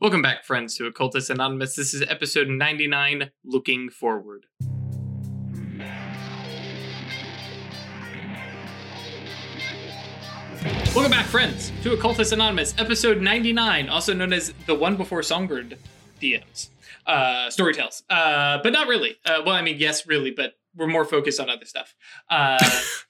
Welcome back, friends, to Occultist Anonymous. This is episode 99 Looking Forward. Welcome back, friends, to Occultist Anonymous, episode 99, also known as the one before Songbird DMs. Uh, storytells. Uh, but not really. Uh, well, I mean, yes, really, but we're more focused on other stuff. Uh,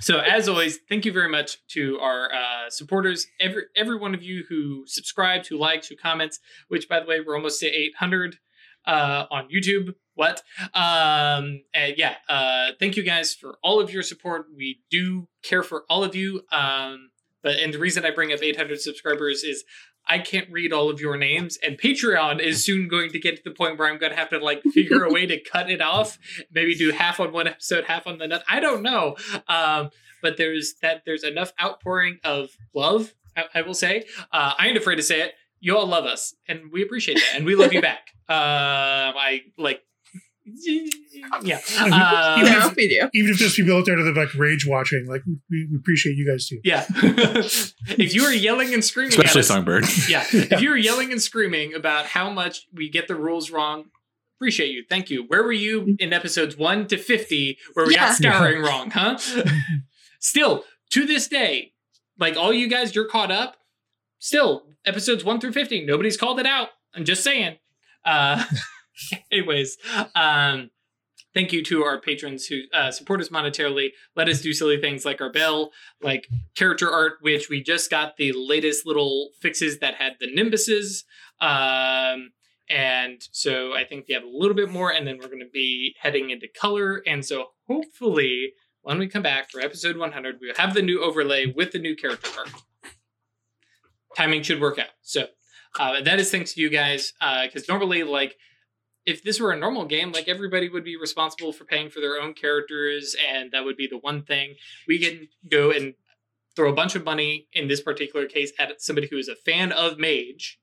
so as always, thank you very much to our uh, supporters, every every one of you who subscribed, who likes, who comments. Which, by the way, we're almost to 800 uh, on YouTube. What? Um, and yeah, uh, thank you guys for all of your support. We do care for all of you. Um, but and the reason I bring up 800 subscribers is I can't read all of your names, and Patreon is soon going to get to the point where I'm going to have to like figure a way to cut it off. Maybe do half on one episode, half on the next. I don't know. Um, but there's that. There's enough outpouring of love. I, I will say. Uh, I ain't afraid to say it. You all love us, and we appreciate that, and we love you back. Um, I like. Yeah. Even Uh, if- No, we do. Even if there's people out there that are like rage watching, like we, we appreciate you guys too. yeah. if you are yelling and screaming, at especially us, Songbird. yeah. If you're yelling and screaming about how much we get the rules wrong, appreciate you. Thank you. Where were you in episodes 1 to 50 where we Yeah. got scouring wrong, huh? Still, to this day, like all you guys, you're caught up. Still, episodes 1 through 50, nobody's called it out. I'm just saying. Uh anyways, um Thank you to our patrons who uh, support us monetarily. Let us do silly things like our bell, like character art, which we just got the latest little fixes that had the nimbuses. Um, and so I think we have a little bit more, and then we're going to be heading into color. And so hopefully, when we come back for episode 100, we'll have the new overlay with the new character art. Timing should work out. So uh, that is thanks to you guys, because normally, like, if this were a normal game, like everybody would be responsible for paying for their own characters, and that would be the one thing we can go and throw a bunch of money in this particular case at somebody who is a fan of Mage,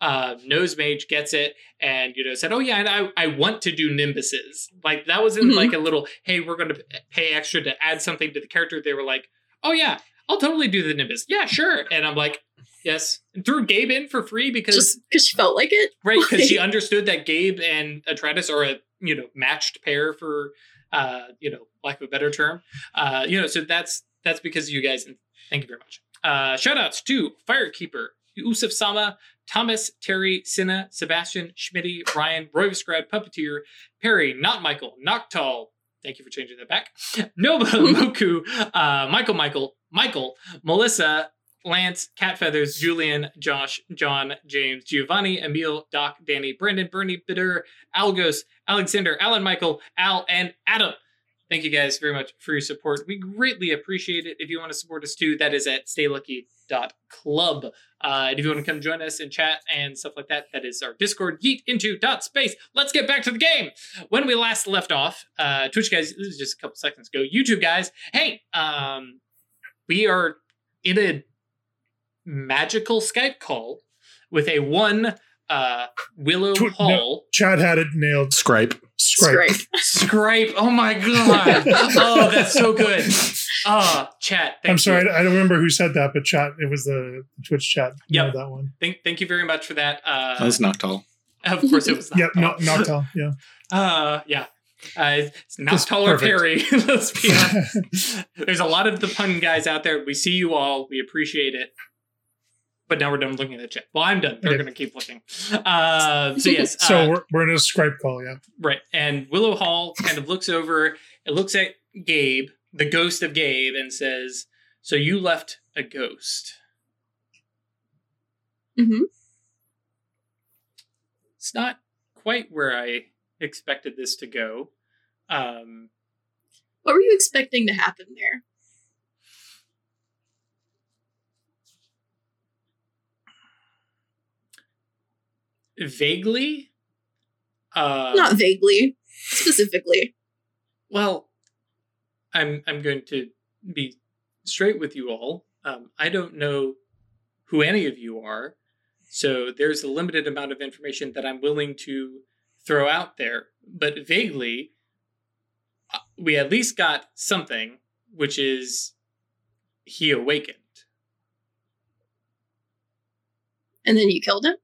uh, knows Mage, gets it, and you know said, "Oh yeah, and I I want to do Nimbuses." Like that wasn't Mhm. like a little, "Hey, we're going to pay extra to add something to the character." They were like, "Oh yeah, I'll totally do the Nimbus. Yeah, sure." And I'm like, "Yes." And threw Gabe in for free because Just because she felt like it. right because she understood that Gabe and Atreides are a you know matched pair for uh you know lack of a better term uh you know so that's that's because of you guys and thank you very much uh shout outs to Firekeeper Usuf Sama Thomas Terry Sinna Sebastian Schmitty Ryan Roivsgrad Puppeteer Perry Not Michael Noctal thank you for changing that back Noba Moku uh Michael Michael Michael Melissa Lance, Cat Feathers, Julian, Josh, John, James, Giovanni, Emil, Doc, Danny, Brendan, Bernie, Bitter, Algos, Alexander, Alan, Michael, Al, and Adam. Thank you guys very much for your support. We greatly appreciate it. If you want to support us too, that is at staylucky.club. Uh, and if you want to come join us and chat and stuff like that, that is our Discord, yeet into dot space. Let's get back to the game. When we last left off, uh, Twitch guys, this is just a couple seconds ago. YouTube guys, hey, um, we are in a magical Skype call with a one uh, Willow Tw- no. Hall Chad had it nailed. Scripe. Scribe. Scrape. Scripe. Oh my god! oh, that's so good. Oh, chat. Thank I'm sorry, You. I I don't remember who said that, but chat. It was the Twitch chat. Yeah, that one. Thank, thank you very much for that. Uh, That's Noctal. of course, it was. Not Yep, no, Noctal. Yeah. Uh, yeah. Uh, it's not That's taller perfect. Perry. Let's be honest. There's a lot of the pun guys out there. We see you all. We appreciate it. But now we're done looking at the chat. Well, I'm done. They're Okay. going to keep looking. Uh, so yes. so uh, we're, we're in a Skype call. Yeah. Right. And Willow Hall kind of looks over, it looks at Gabe, the ghost of Gabe, and says, So you left a ghost. hmm It's not quite where I expected this to go. Um, What were you expecting to happen there? Vaguely, uh, Not vaguely, specifically. well, I'm I'm going to be straight with you all. Um, I don't know who any of you are, so there's a limited amount of information that I'm willing to throw out there. But vaguely, uh, we at least got something, which is he awakened. And then you killed him?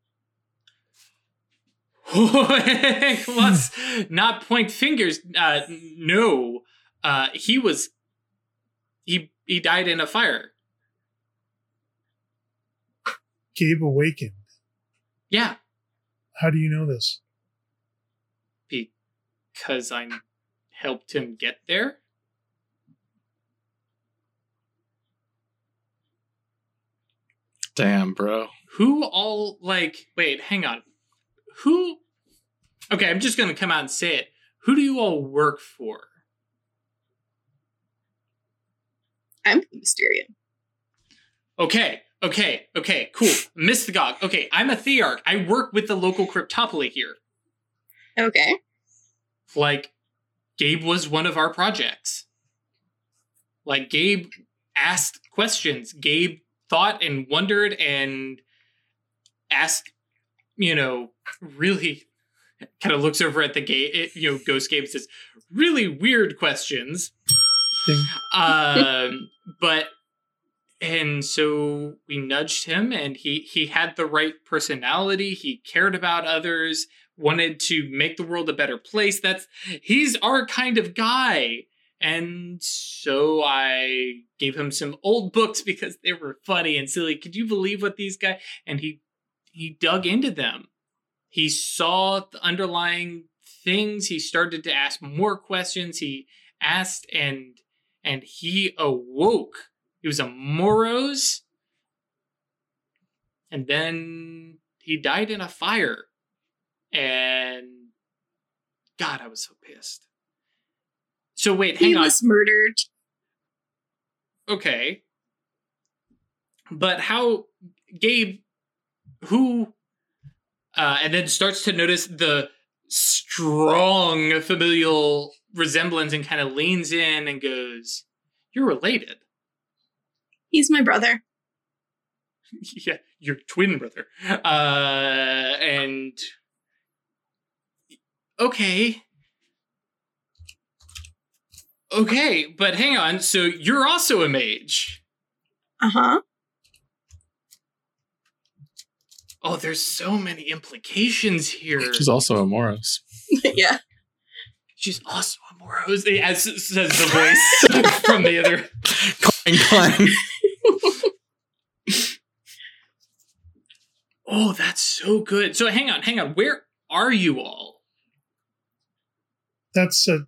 Let's not point fingers. Uh, no, uh, he was. He he died in a fire. Gabe awakened. Yeah, How do you know this? because I helped him get there. Damn, bro. Who all like? Wait, hang on. Who? Okay, I'm just gonna come out and say it. Who do you all work for? I'm the Mysterium. Okay, okay, okay, cool. Mystagogue. Okay, I'm a Thearch. I work with the local cryptopoly here. Okay. Like, Gabe was one of our projects. Like, Gabe asked questions. Gabe thought and wondered and asked, you know, really kind of looks over at the gate, you know, Ghost Gabe says, really weird questions. Um, but and so we nudged him and he he had the right personality. He cared about others wanted to make the world a better place. That's he's our kind of guy. And so i gave him some old books because they were funny and silly. Could you believe what these guys and he he dug into them he saw the underlying things he started to ask more questions he asked and and he awoke he was a Moros. And then he died in a fire. And God, I was so pissed. So wait, hang he on. He was murdered. Okay. But how Gabe who uh and then starts to notice the strong familial resemblance and kind of leans in and goes, You're related. He's my brother. yeah, your twin brother. Uh, and okay, okay, but hang on. So you're also a mage. Uh huh. Oh, there's so many implications here. She's also a Moros. yeah. She's also a Moros, as says the voice from the other. Clang, clang. Oh, that's so good. So hang on, hang on. Where are you all? That's a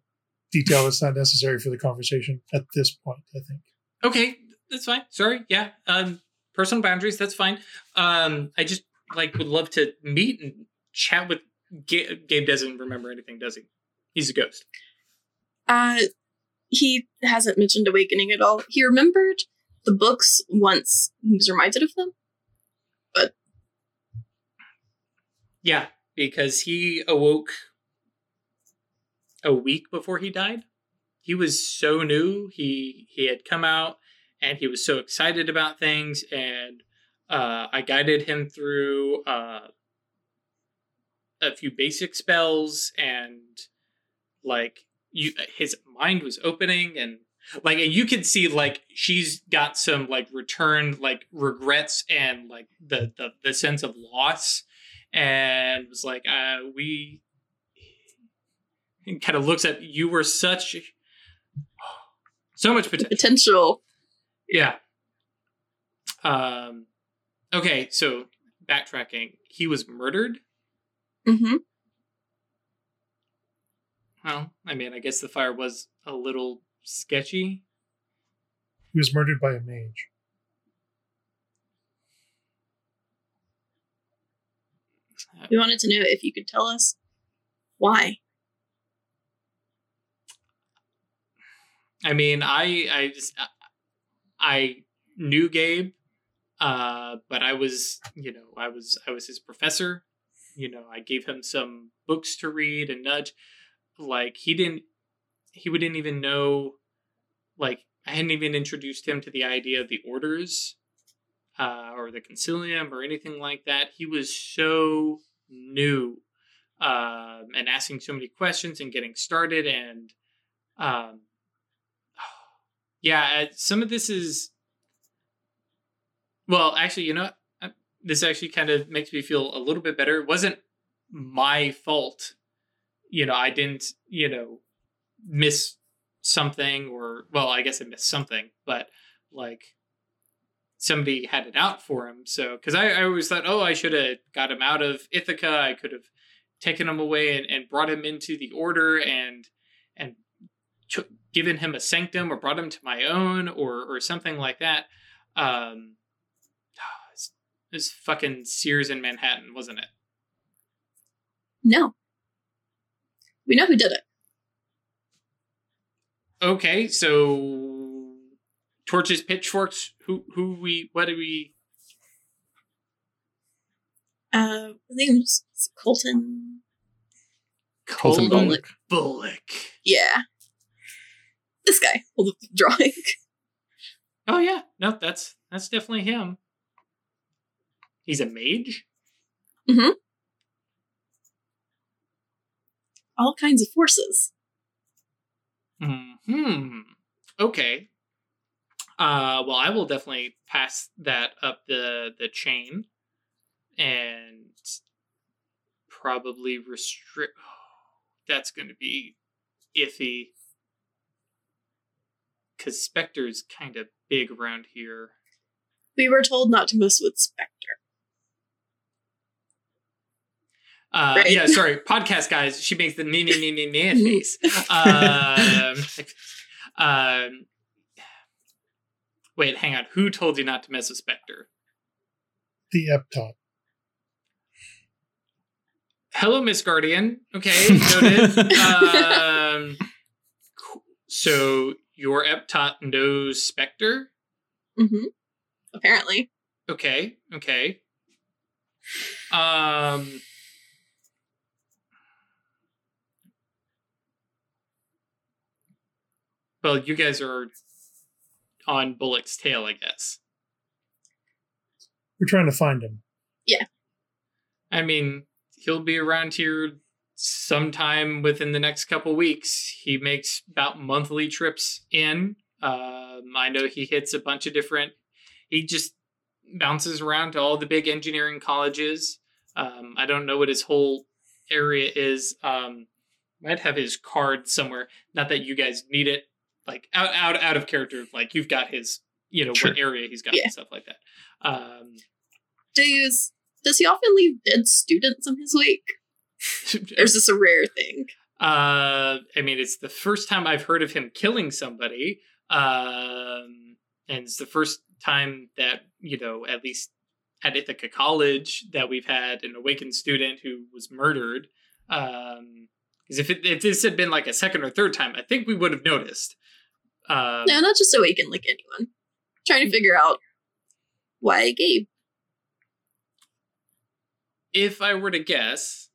detail that's not necessary for the conversation at this point, I think. Okay, that's fine. Sorry. Yeah. Um, personal boundaries. That's fine. Um, I just like would love to meet and chat with. Ga- Gabe doesn't remember anything, does he? He's a ghost. Uh, he hasn't mentioned awakening at all. He remembered the books once he was reminded of them. But yeah, because he awoke a week before he died. He was so new. He he had come out and he was so excited about things and uh, I guided him through uh, a few basic spells and like you his mind was opening and like and you can see like she's got some like returned like regrets and like the the, the sense of loss and was like uh we kind of looks at you were such so much potential Potential. yeah um okay so backtracking he was murdered Mm-hmm. well i mean i guess the fire was a little sketchy He was murdered by a mage. We wanted to know if you could tell us why. I mean, I I just I knew Gabe, uh, but I was you know I was I was his professor. You know, I gave him some books to read and nudge. Like he didn't he wouldn't even know. Like I hadn't even introduced him to the idea of the orders, uh, or the concilium or anything like that. He was so new, um, and asking so many questions and getting started and. Um, yeah, some of this is. Well, actually, you know. Uh, this actually kind of makes me feel a little bit better. It wasn't my fault. You know, I didn't, you know, miss something or well, I guess I missed something, but like somebody had it out for him. So because I, I always thought, oh, I should have got him out of Ithaca. I could have taken him away and, and brought him into the order and and ch- given him a sanctum or brought him to my own or or something like that. Um, it's, it's fucking Seers in Manhattan, wasn't it? No. We know who did it. Okay, so torches, pitchforks. Who who we what do we? Uh, I think it was Colton. Colton Colton Bullock. Bullock. Yeah. This guy. The drawing. Oh yeah, no, that's that's definitely him. He's a mage. All kinds of forces. Hmm. Okay. Uh, well, I will definitely pass that up the the chain, and probably restrict. that's going to be iffy, because Spectre's kind of big around here. We were told not to mess with Spectre. Uh, Right. Yeah, sorry, podcast guys. She makes the me me me me me face. Um, um, wait, hang on. Who told you not to mess with Spectre? The Epopt. Hello, Miss Guardian. Okay, noted. um, so your Epopt knows Spectre. Mm-hmm. Apparently. Okay, okay. Um. Well, you guys are on Bullock's tail, I guess. We're trying to find him. Yeah. I mean, he'll be around here sometime within the next couple weeks. He makes about monthly trips in. Um, I know he hits a bunch of different. He just bounces around to all the big engineering colleges. Um, I don't know what his whole area is. Um, might have his card somewhere. Not that you guys need it. Like out out out of character. Like you've got his. You know Sure. what area he's got Yeah. and stuff like that. Um, Does does he often leave dead students in his wake? Or is this a rare thing? Uh, I mean, it's the first time I've heard of him killing somebody, um, and it's the first time that you know, at least at Ithaca College, that we've had an awakened student who was murdered. Um, because if it, if this had been like a second or third time, I think we would have noticed. Um, No, not just awaken like anyone. trying to figure out why Gabe. if I were to guess,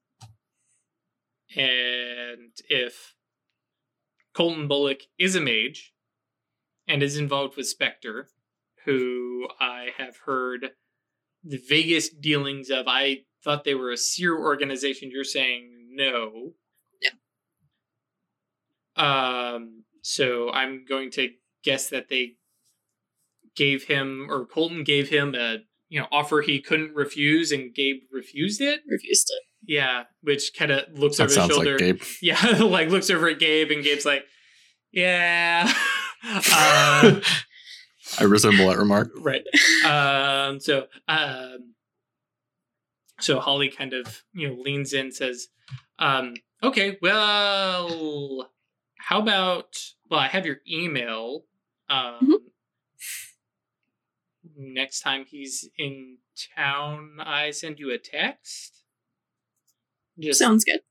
and if Colton Bullock is a mage and is involved with Spectre, who I have heard the vaguest dealings of, I thought they were a seer organization. You're saying no. Um, so I'm going to guess that they gave him, or Colton gave him a you know offer he couldn't refuse, and Gabe refused it. Refused it. Yeah, which kind of looks That over his sounds shoulder. like Gabe. Yeah, like looks over at Gabe, and Gabe's like, "Yeah." uh, I resemble that remark. right. Um, so, um, so Holly kind of you know leans in, says, um, "Okay, well, how about? Well, I have your email. Um, Mhm. Next time he's in town, I send you a text. Just Sounds good.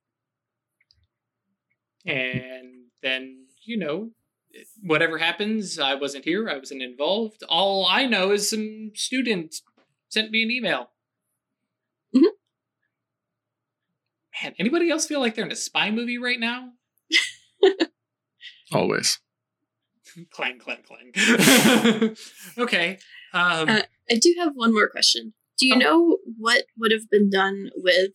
and then you know whatever happens i wasn't here i wasn't involved all i know is some student sent me an email Mhm. man anybody else feel like they're in a spy movie right now Always. clang clang clang okay um Uh, I do have one more question. Do you Oh. know what would have been done with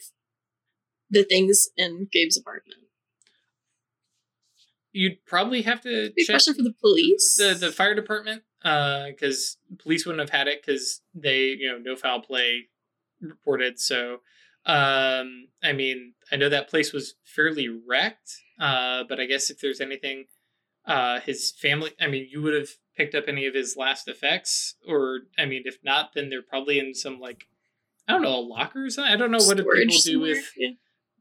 the things in Gabe's apartment? you'd probably have to Big check question for the police. the the fire department because police wouldn't have had it because they you know no foul play reported so Um, I mean, I know that place was fairly wrecked, uh, but I guess if there's anything, uh, his family, I mean, you would have picked up any of his last effects, or I mean, if not, then they're probably in some like, I don't know, a locker or something. I don't know what do people do somewhere. with Yeah.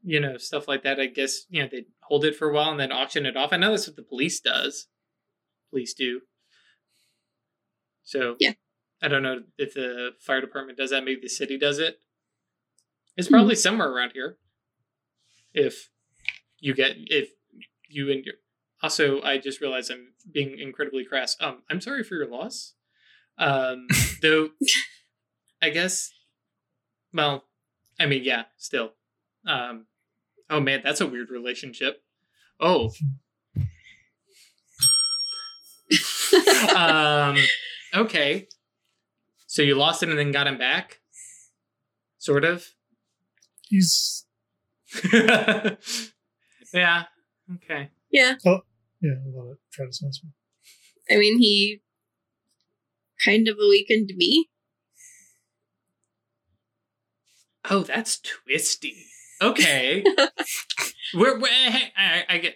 you know stuff like that. I guess you know they hold it for a while and then auction it off. I know that's what the police does. Police do. So Yeah. I don't know if the fire department does that. Maybe the city does it. It's probably somewhere around here. If you get if you and your also, I just realized I'm being incredibly crass. Um, I'm sorry for your loss. Um, though, I guess. Well, I mean, yeah, still. Um, oh man, that's a weird relationship. Oh. um, okay. So you lost him and then got him back? Sort of? He's yeah. Okay. Yeah. Yeah, a lot of try to sense. I mean, he kind of awakened me. Oh, that's twisty. Okay. we're, we're hey, I, I get.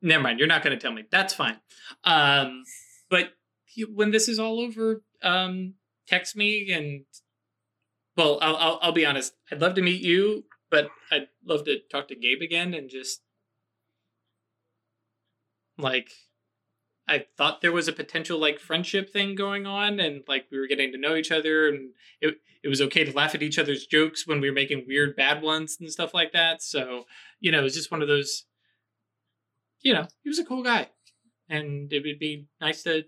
Never mind. You're not going to tell me. That's fine. Um, but you, when this is all over, um, text me and. Well, I'll, I'll I'll be honest. I'd love to meet you, but I'd love to talk to Gabe again and just like I thought there was a potential like friendship thing going on and like we were getting to know each other and it it was okay to laugh at each other's jokes when we were making weird bad ones and stuff like that. So, you know, it was just one of those you know, he was a cool guy. And it would be nice to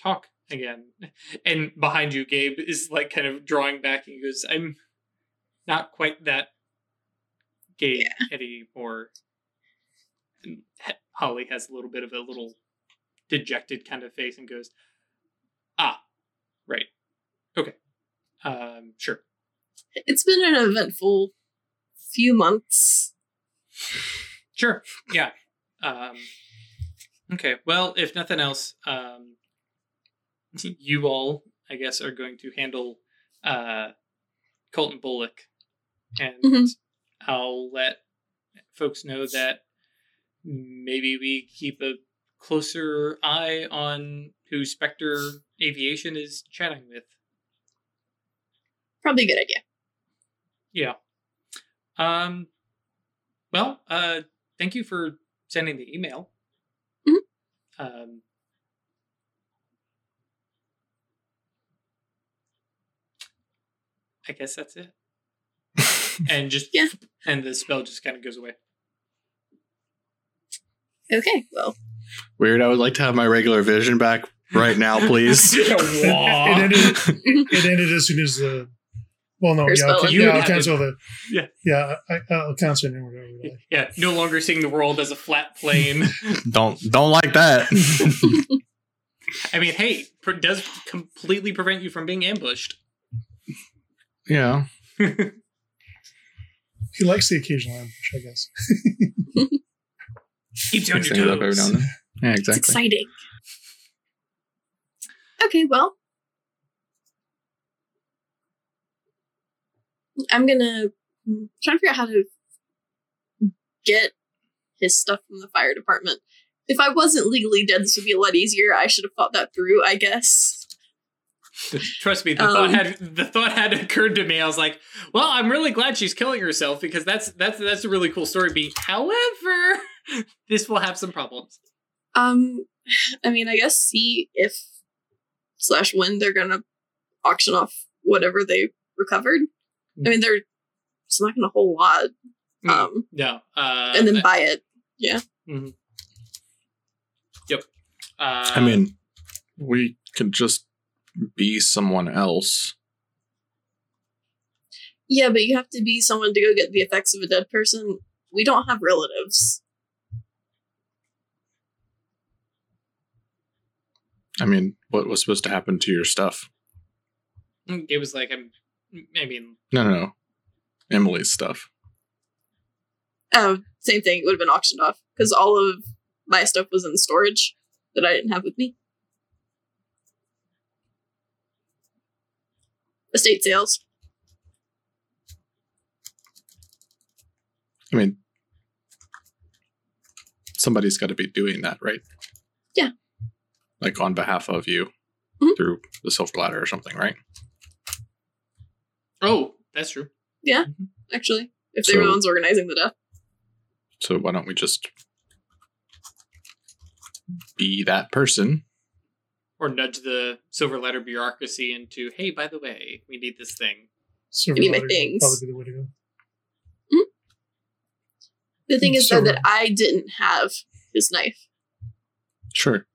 talk again. And behind you, Gabe is like kind of drawing back and he goes, I'm not quite that Gabe anymore. Holly has a little bit of a little dejected kind of face and goes, Ah, right. Okay. Um, sure. It's been an eventful few months. Sure. Yeah. Um, okay. Well, if nothing else, um, you all, I guess, are going to handle uh, Colton Bullock, and Mhm. I'll let folks know that maybe we keep a closer eye on who Spectre Aviation is chatting with. Probably a good idea. Yeah. Um. Well, uh, thank you for sending the email. Mhm. Um. I guess that's it. and just Yeah. and the spell just kind of goes away. Okay, well, Weird. I would like to have my regular vision back right now, please. it, ended, it ended as soon as the. Well, no, Your yeah, I'll, yeah. I'll cancel the. Yeah. yeah, I, I'll cancel it. and yeah, no longer seeing the world as a flat plane. don't don't like that. I mean, hey, pr- does completely prevent you from being ambushed. yeah. He likes the occasional ambush, I guess. Keeps you on Mix your things up every now and then. Yeah, it's exactly. exciting. Okay, well, I'm gonna mm, try to figure out how to get his stuff from the fire department. If I wasn't legally dead, this would be a lot easier. I should have thought that through, I guess. Trust me, the Um, thought had the thought had occurred to me. I was like, "Well, I'm really glad she's killing herself because that's that's that's a really cool story beat." However, this will have some problems. Um, I mean, I guess see if slash when they're gonna auction off whatever they recovered. I mean, they're it's not gonna a whole lot. Um, No, uh, and then buy it. Yeah. Mhm. Yep. Uh, I mean, we could just be someone else. Yeah, but you have to be someone to go get the effects of a dead person. We don't have relatives. I mean, what was supposed to happen to your stuff? it was like I'm. I mean, No, no, no. Emily's stuff. Oh, same thing. It would have been auctioned off because all of my stuff was in storage that I didn't have with me. Estate sales. I mean, somebody's got to be doing that, right? Yeah. Like on behalf of you Mhm. through the Silver Ladder or something, right? Oh, that's true. Yeah, mm-hmm. actually, if they were the ones organizing the death. So why don't we just be that person? Or nudge the silver ladder bureaucracy into, hey, by the way, we need this thing. Silver Give me my things. Probably the way to go. Mm-hmm. The thing mm, is though that I didn't have his knife. Sure.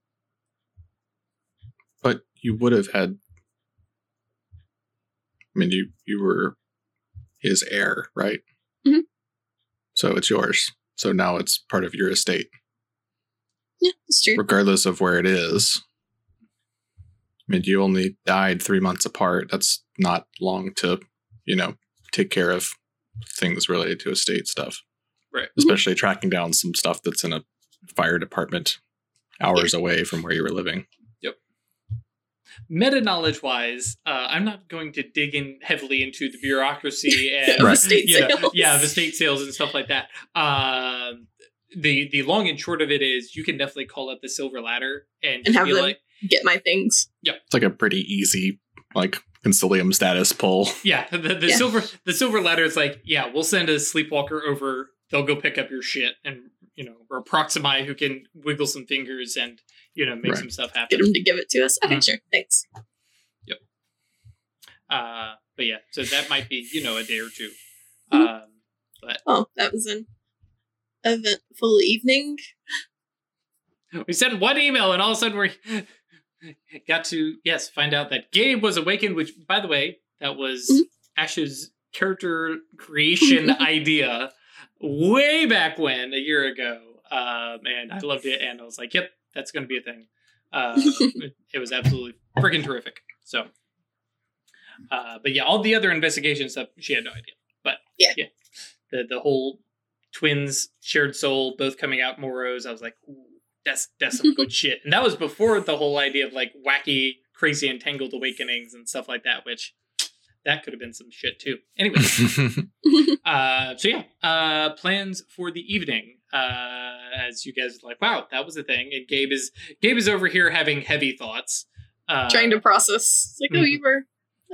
But you would have had. I mean, you you were his heir, right? Mhm. So it's yours. So now it's part of your estate, Yeah, that's true. regardless of where it is. I mean, you only died three months apart. That's not long to, you know, take care of things related to estate stuff. Right. Especially tracking down some stuff that's in a fire department hours away from where you were living. Meta knowledge wise, uh, I'm not going to dig in heavily into the bureaucracy and Of Right. estate you know, sales. yeah, the state sales and stuff like that. Um, the the long and short of it is, you can definitely call up the silver ladder and, And have them- like, Get my things. Yeah, It's like a pretty easy, like, concilium status pull. yeah, the, the Yeah. silver the silver ladder is like, yeah, we'll send a sleepwalker over. They'll go pick up your shit, and you know, or Proximi who can wiggle some fingers and you know make Right. some stuff Get happen. him to give it to us. Okay, Mhm. sure. Thanks. Yep. Uh, but yeah, so that might be you know a day or 2 Mhm. Um, but Oh, that was an eventful evening. we sent one email, and all of a sudden we got to yes find out that Gabe was awakened. Which, by the way, that was Mhm. Ash's character creation idea way back when a year ago. Um, and I loved it, and I was like, "Yep, that's going to be a thing." Uh, it, it was absolutely freaking terrific. So, uh, but yeah, all the other investigation stuff, she had no idea. But Yeah. the the whole twins shared soul both coming out Moros. I was like, Ooh, that's that's some good shit. And that was before the whole idea of like wacky, crazy, entangled awakenings and stuff like that, which that could have been some shit too. Anyway, uh, so yeah, uh, plans for the evening. Uh, as you guys are like, wow, that was a thing. And Gabe is Gabe is over here having heavy thoughts. Uh, Trying to process. It's like, oh, mhm. you were.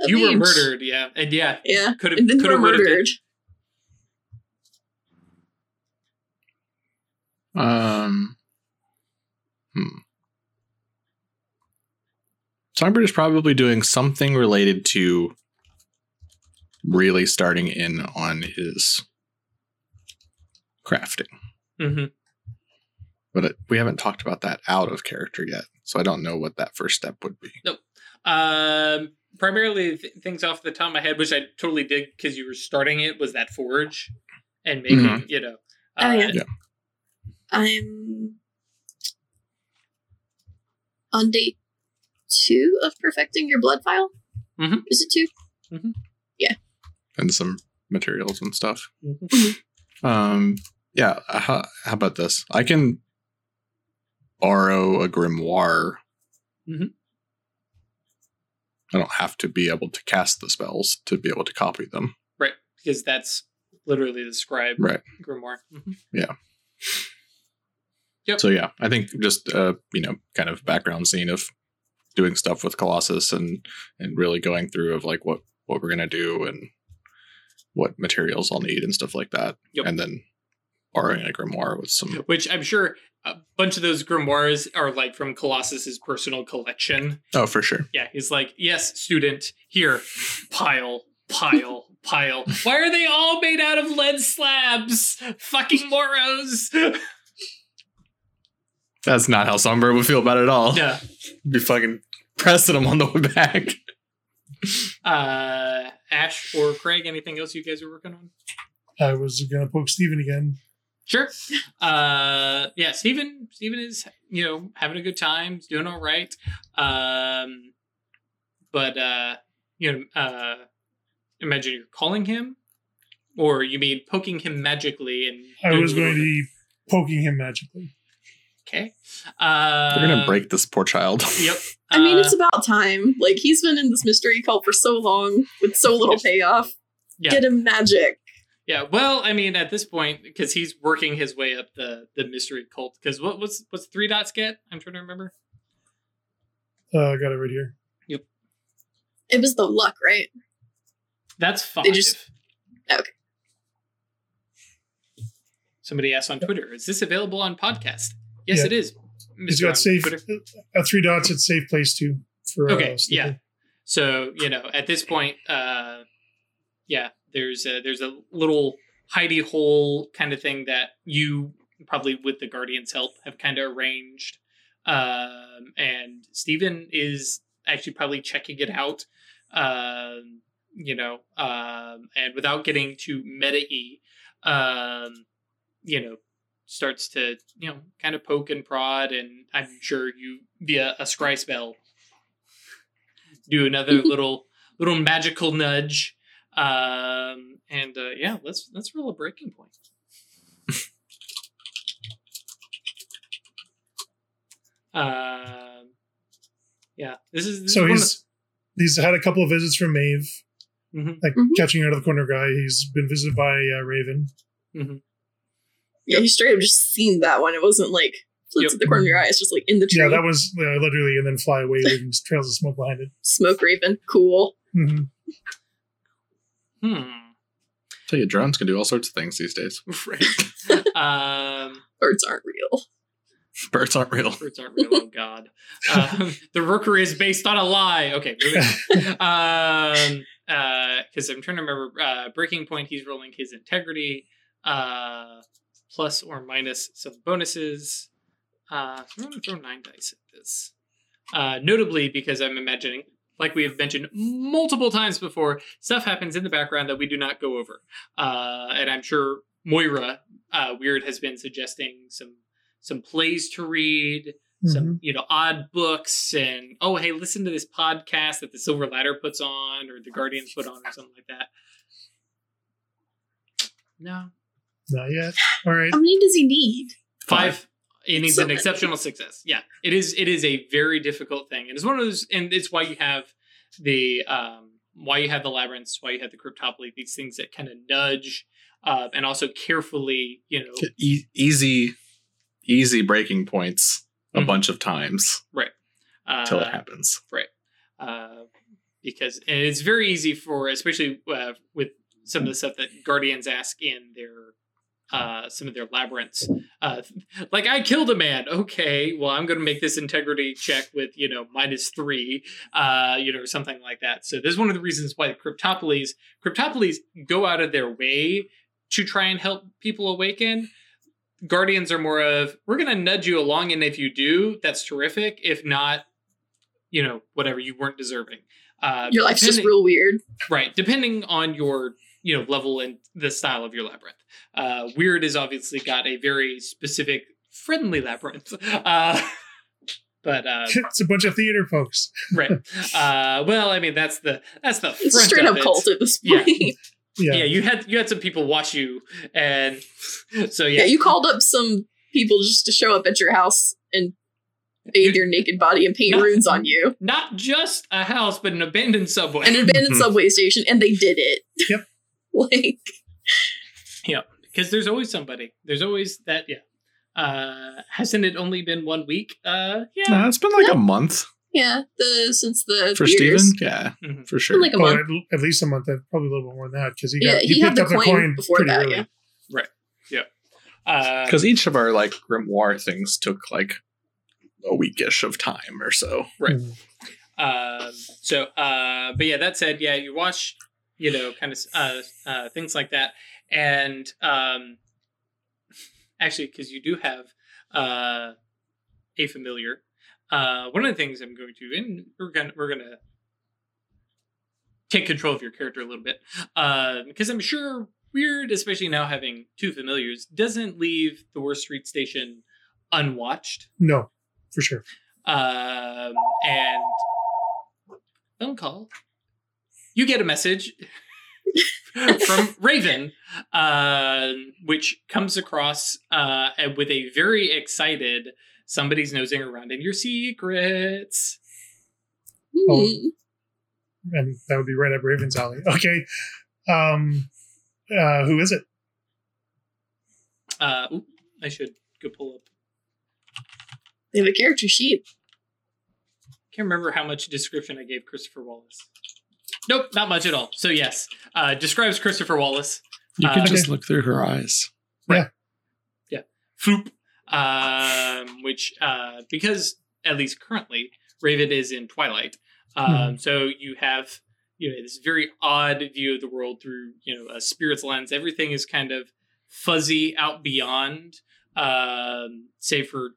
you were murdered, yeah, and yeah, Yeah. could have And could have were murdered. um, hmm. Songbird is probably doing something related to really starting in on his crafting. hmm But it, we haven't talked about that out of character yet. So I don't know what that first step would be. Um, primarily th- things off the top of my head, which I totally did because you were starting it, was that forge and making, Mhm. you know. Oh, yeah. Yeah. I'm on day two of perfecting your blood file. Mhm. Is it 2 Yeah. And some materials and stuff. Mhm. Um, yeah. uh, How, how about this? I can borrow a grimoire. Mhm. I don't have to be able to cast the spells to be able to copy them. Right, because that's literally the scribe Right. grimoire. Mhm. Yep. So yeah, I think just uh, you know, kind of background scene of doing stuff with Colossus and and really going through of like what what we're gonna do and what materials I'll need and stuff like that. Yep. And then borrowing a grimoire with some Which I'm sure a bunch of those grimoires are like from Colossus's personal collection. Oh, for sure. Yeah, he's like, yes, student, here, pile, pile, pile. Why are they all made out of lead slabs? Fucking moros. That's not how Songbird would feel about it at all. yeah. Be fucking pressing them on the way back. Uh, Ash or Craig, anything else you guys are working on? I was gonna poke Steven again. Sure. Uh, yeah, Stephen. Steven is, you know, having a good time, doing all right. Um, but, uh, you know, uh, imagine you're calling him, or you mean poking him magically and. I was going to be poking him magically. Okay. Uh, We're gonna break this poor child. Yep. I mean, Uh, it's about time. Like, he's been in this mystery cult for so long with so little payoff. Yeah. Get him magic. Yeah, well, I mean, at this point, because he's working his way up the the mystery cult. Because what was what's three dots get? I'm trying to remember. Uh, I got it right here. Yep. It was the luck, right? That's five. They just- okay. Somebody asked on Twitter, "Is this available on podcast?" Yes, Yeah. it is. He's Mr. got safe Twitter. at three dots. It's safe place too. For Okay, uh, yeah. So you know, at this point, uh, yeah, there's a, there's a little hidey hole kind of thing that you probably with the Guardians' help have kind of arranged, um, and Stephen is actually probably checking it out. Um, you know, um, and without getting too meta-y, um, you know, starts to you know kind of poke and prod, and I'm sure you via a scry spell do another little little magical nudge. Um, and uh, yeah, let's let's roll a breaking point. um, yeah, this is this So is one of- he's he's had a couple of visits from Maeve, Mhm. like Mhm. catching out of the corner guy. He's been visited by uh, Raven. Yeah, you straight up just seen that one. It wasn't like flips Yep. at the corner of your eye. It's just like in the tree. Yeah, that was uh, literally, and then fly away, leaving trails of smoke behind it. Smoke Raven. Cool. Hmm hmm. Tell you, drones can do all sorts of things these days. Right. um, Birds aren't real. Birds aren't real. Birds aren't real. Oh God. Um, the rookery is based on a lie. Okay. Moving on. um, because I'm trying to remember. Uh, breaking point. He's rolling his integrity, uh, plus or minus some bonuses. Uh, so I'm going to throw nine dice at this. Uh, notably because I'm imagining, like we have mentioned multiple times before, stuff happens in the background that we do not go over. Uh, and I'm sure Moira uh, Weird has been suggesting some some plays to read, some you know odd books, and oh hey, listen to this podcast that the Silver Ladder puts on or the Guardians put on or something like that. No, Not yet. All right. How many does he need? five. It needs So an many. exceptional success. Yeah, it is. It is a very difficult thing, and it's one of those. And it's why you have the um, why you have the labyrinths, why you have the cryptopoly. These things that kind of nudge, uh, and also carefully, you know, E- easy, easy breaking points a Mhm. bunch of times Right. uh, till it happens. Right. Uh, because and it's very easy for especially uh, with some of the stuff that guardians ask in their uh, some of their labyrinths. Uh, like i killed a man. Okay well i'm going to make this integrity check with you know minus three uh, you know or something like that. So this is one of the reasons why the cryptopolies cryptopolies go out of their way to try and help people awaken. Guardians are more of we're going to nudge you along and if you do that's terrific. If not you know whatever you weren't deserving. Uh Your life's just real weird. right depending on your you know level and the style of your labyrinth uh weird has obviously got a very specific friendly labyrinth uh but uh it's a bunch of theater folks. right uh well i mean that's the that's the It's straight of up it. cult at this Yeah. point. Yeah. yeah you had you had some people watch you and so yeah, yeah. you called up some people just to show up at your house and bathe your naked body and paint No. runes on you. not just a house but an abandoned subway An abandoned subway station, and they did it. Yep. like yeah because there's always somebody. There's always that. Yeah. Uh, hasn't it only been one week? Uh, yeah. Nah, it's been like a month yeah, the since the for beers. Steven. Yeah, Mhm. for sure. Like a Oh, month. at, at least a month. uh, Probably a little bit more than that because he Yeah, got he had picked the up the coin coin before pretty that, early. yeah. Uh, Because each of our like grimoire things took like a weekish of time or so. Right. Mhm. Um, so, uh, but yeah, that said, yeah, you watch, you know, kind of uh, uh, things like that, and um, actually, because you do have uh, a familiar. Uh, one of the things I'm going to, and we're gonna we're gonna take control of your character a little bit, uh, because I'm sure weird, especially now having two familiars, doesn't leave the Worth Street station unwatched. No, for sure. Um, and phone call. You get a message from Raven, uh, which comes across uh, with a very excited somebody's nosing around in your secrets. Oh. And that would be right up Raven's alley. Okay. Um, Uh, who is it? Uh, oop, I should go pull up. They have a character sheet. Can't remember how much description I gave Christopher Wallace. Nope, not much at all. So yes, uh, describes Christopher Wallace. You can Uh, just look through her eyes. Floop. Um, which uh, because at least currently Raven is in Twilight. Um, so you have you know this very odd view of the world through you know a spirit's lens. Everything is kind of fuzzy out beyond, um, save for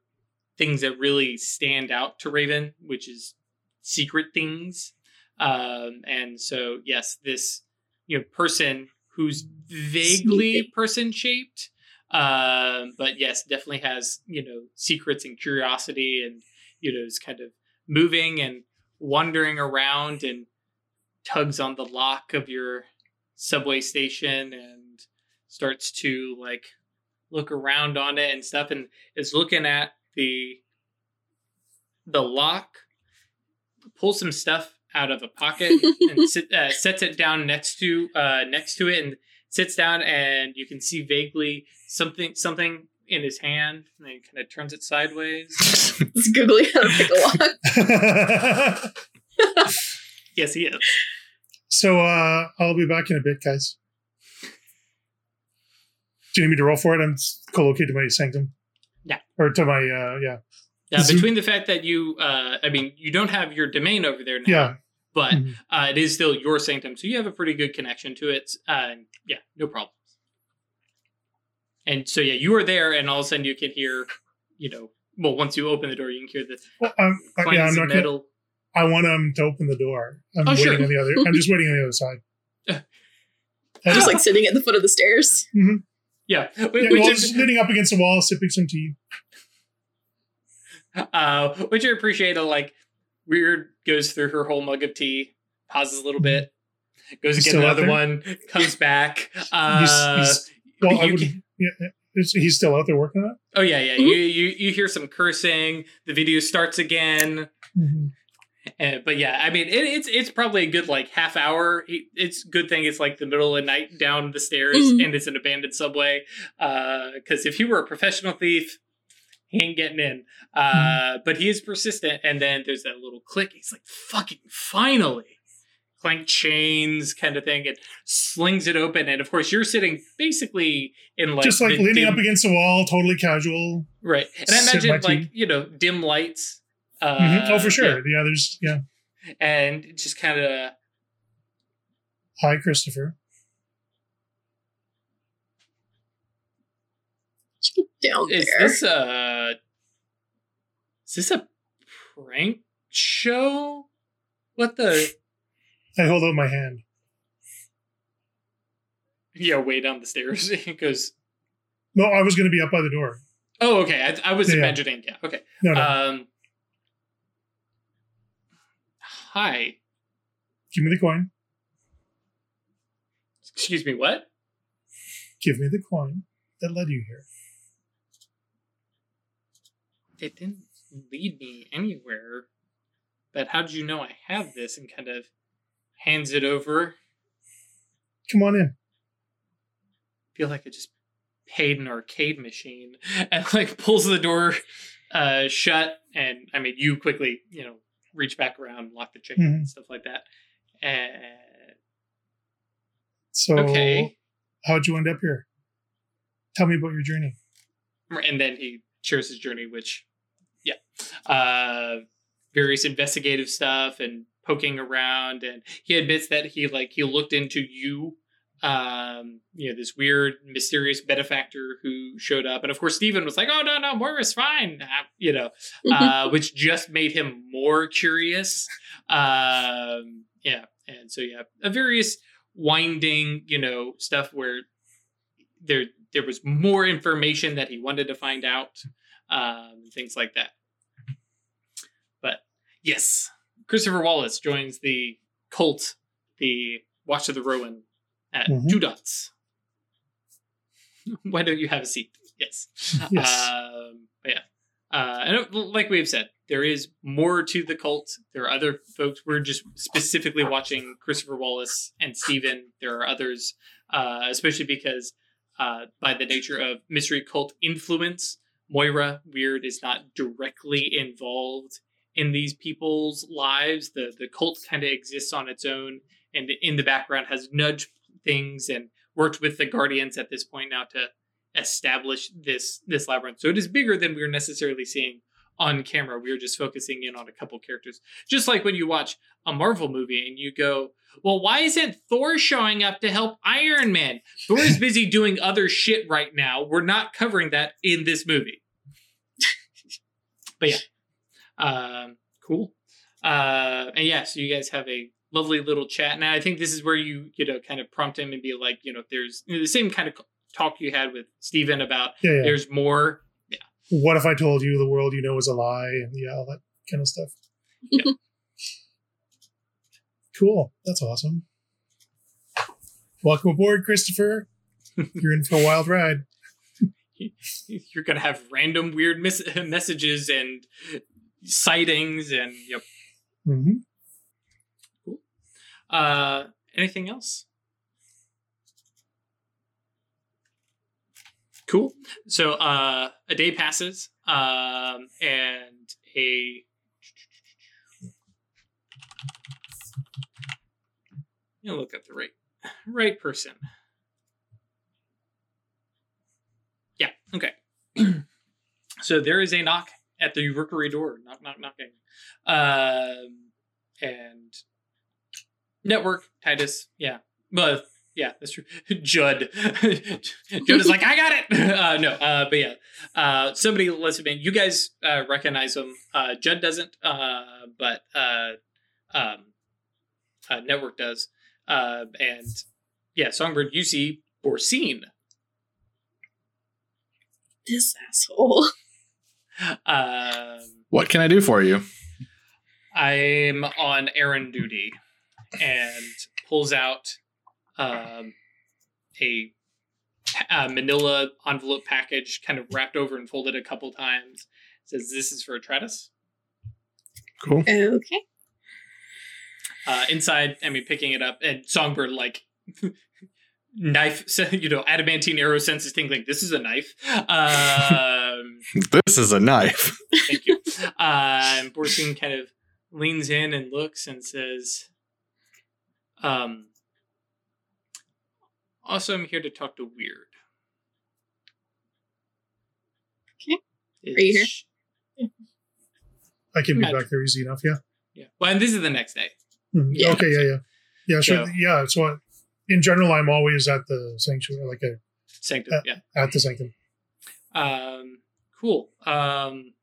things that really stand out to Raven, which is secret things. Um, and so yes, this you know person who's vaguely person shaped, um, but yes, definitely has you know secrets and curiosity, and you know is kind of moving and wandering around and tugs on the lock of your subway station and starts to like look around on it and stuff and is looking at the the lock pulls some stuff out of a pocket and sit, uh, sets it down next to uh, next to it and sits down and you can see vaguely something something in his hand and then he kind of turns it sideways It's googly how to pick a lock. yes he is so uh, I'll be back in a bit, guys. Do you need me to roll for it? I'm co-located to my sanctum. Yeah. Or to my uh, yeah Yeah, between the fact that you, uh, I mean, you don't have your domain over there now, yeah. but Mhm. uh, it is still your sanctum, so you have a pretty good connection to it. Uh, yeah, no problems. And so, yeah, you are there, and all of a sudden you can hear, you know, well, once you open the door, you can hear the Well, I'm, uh, yeah, I'm not gonna, metal. I want him to open the door. I'm Oh, waiting sure. on the other. I'm just waiting on the other side. Just like sitting at the foot of the stairs. Yeah, wh- Yeah, which, well, is, leaning up against the wall, sipping some tea. Uh, which I appreciate. uh, Like, Weird goes through her whole mug of tea, pauses a little bit, goes to get another one, comes back. Uh, he's, well, you would. Yeah, he's still out there working on Oh yeah, yeah. Mhm. You, you you hear some cursing. The video starts again. it. Mhm. Uh, but yeah, I mean, it, it's it's probably a good like half hour. It's good thing it's like the middle of the night down the stairs Mhm. and it's an abandoned subway. Because if he were a professional thief, he ain't getting in. Uh, But he is persistent. And then there's that little click. He's like, "Fucking finally!" Clank chains kind of thing, and slings it open. And of course, you're sitting basically in like just like leaning dim- up against the wall, totally casual. Right. And I imagine like, you know, dim lights. Uh, Mhm. oh, for sure. yeah. The others, yeah. And just kind of, Hi, Christopher. Just get down is there. this a, is this a prank show? What the, I hold out my hand. yeah, way down the stairs. because. No, I was going to be up by the door. oh, okay. I, I was Yeah. imagining, yeah, okay. No, no. Um, hi. Give me the coin. Excuse me, what? Give me the coin that led you here. It didn't lead me anywhere. But how did you know I have this? And kind of hands it over. Come on in. feel like I just paid an arcade machine and like pulls the door uh shut and I mean you quickly, you know, reach back around, lock the chain Mhm. and stuff like that. And So, okay. how'd you end up here? Tell me about your journey. And then he shares his journey, which. Uh various investigative stuff and poking around and he admits that he like he looked into you um you know this weird mysterious benefactor who showed up and of course Stephen was like oh no no Moira's fine uh, you know uh, which just made him more curious. Um, yeah, and so yeah, a various winding, you know, stuff where there there was more information that he wanted to find out, um, things like that. Yes, Christopher Wallace joins the cult, the Watch of the Rowan, at Mhm. two dots. Why don't you have a seat? Yes. Yes. Um, but yeah. Uh, and like we've said, there is more to the cult. There are other folks. We're just specifically watching Christopher Wallace and Steven. There are others uh, especially because uh, by the nature of mystery cult influence, Moira Weird is not directly involved in these people's lives. The the cult kind of exists on its own and in the background has nudged things and worked with the Guardians at this point now to establish this this labyrinth. So it is bigger than we're necessarily seeing on camera. We're just focusing in on a couple characters. Just like when you watch a Marvel movie and you go, well, why isn't Thor showing up to help Iron Man? Thor is busy doing other shit right now. We're not covering that in this movie. but yeah. Um, cool. Uh, and yeah, so you guys have a lovely little chat. And I think this is where you, you know, kind of prompt him and be like, you know, there's you know, the same kind of talk you had with Stephen about Yeah, yeah. there's more. Yeah. What if I told you the world you know is a lie and yeah, all that kind of stuff. Yeah. cool. That's awesome. Welcome aboard, Christopher. You're in for a wild ride. You're going to have random weird mes- messages and sightings and, yep. hmm Uh, anything else? Cool. So uh, a day passes, um, and a you look up the right right person. Yeah. Okay. so there is a knock at the rookery door. Knock, knock, knocking. Um, and network Titus. Yeah. But yeah, that's true. Judd. Judd is like, I got it. Uh, no, uh, but yeah, uh, somebody lets him in. You guys uh, recognize him. Uh, Judd doesn't, uh, but um, network does. And yeah, Songbird, you see Borsine. This asshole. Um, What can I do for you? I'm on errand duty and pulls out um, a, a manila envelope package kind of wrapped over and folded a couple times. Says, This is for Atratus. Cool. Okay. Uh, inside, I mean, picking it up, and Songbird, like, knife, you know, adamantine arrow senses tingling. This is a knife. Um, This is a knife. Thank you. Uh, and Borsine kind of leans in and looks and says, um, also, I'm here to talk to Weird. Okay. Is- Are you here? I can be Magic. back there easy enough. Yeah. Yeah. Well, and this is the next day. Mhm. Yeah. Okay. Yeah. Yeah. Yeah. Sure. So- yeah. it's I- in general, I'm always at the sanctuary, like a, Sanctum. Uh, yeah. at the sanctum. Um, cool. Um,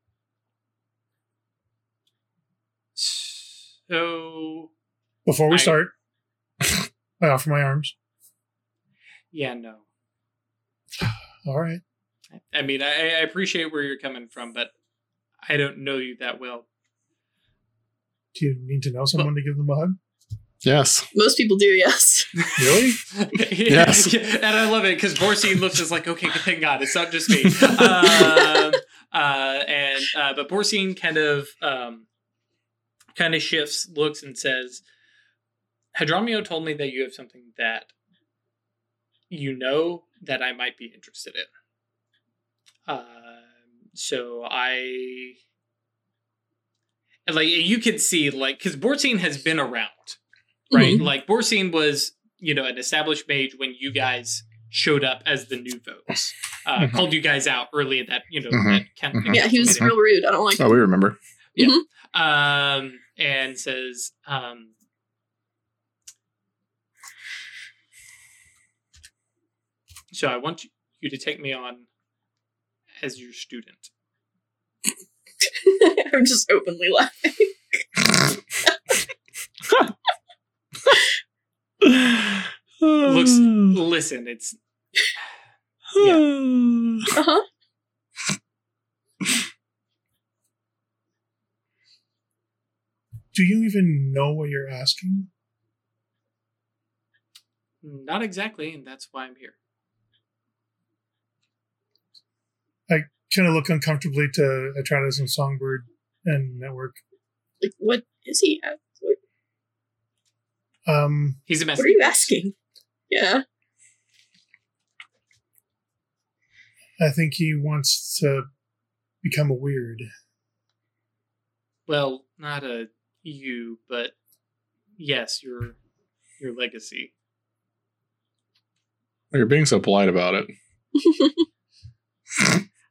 so Before we I- start, I offer my arms. yeah, no. All right. I mean, I, I appreciate where you're coming from, but I don't know you that well. Do you need to know someone to give them a hug? Yes. Most people do, yes. Really? Yes. and I love it because Borsine looks just like, okay, thank God, it's not just me. um, uh, and uh, but Borsine kind of um, kind of shifts, looks, and says, "Hadromiel told me that you have something that you know that I might be interested in. Um, so I." Like you can see, like, because Borsine has been around, right? Like Borsine was, you know, an established mage when you guys showed up as the new folks. Uh, Mhm. Called you guys out early in that, you know, Mhm. that camp- Mhm. Yeah, he was meeting. real rude. I don't like Oh, we remember. yeah um, and says, um, "So I want you to take me on as your student." I'm just openly laughing. Looks, listen, it's Uh huh. Do you even know what you're asking? not exactly, and that's why I'm here. I kind of look uncomfortably to Atratus and Songbird and Network. Like, what is he? at? Um, He's a mess. What are you asking? Yeah. I think he wants to become a weird. Well, not a you, but yes, your your legacy. You're being so polite about it.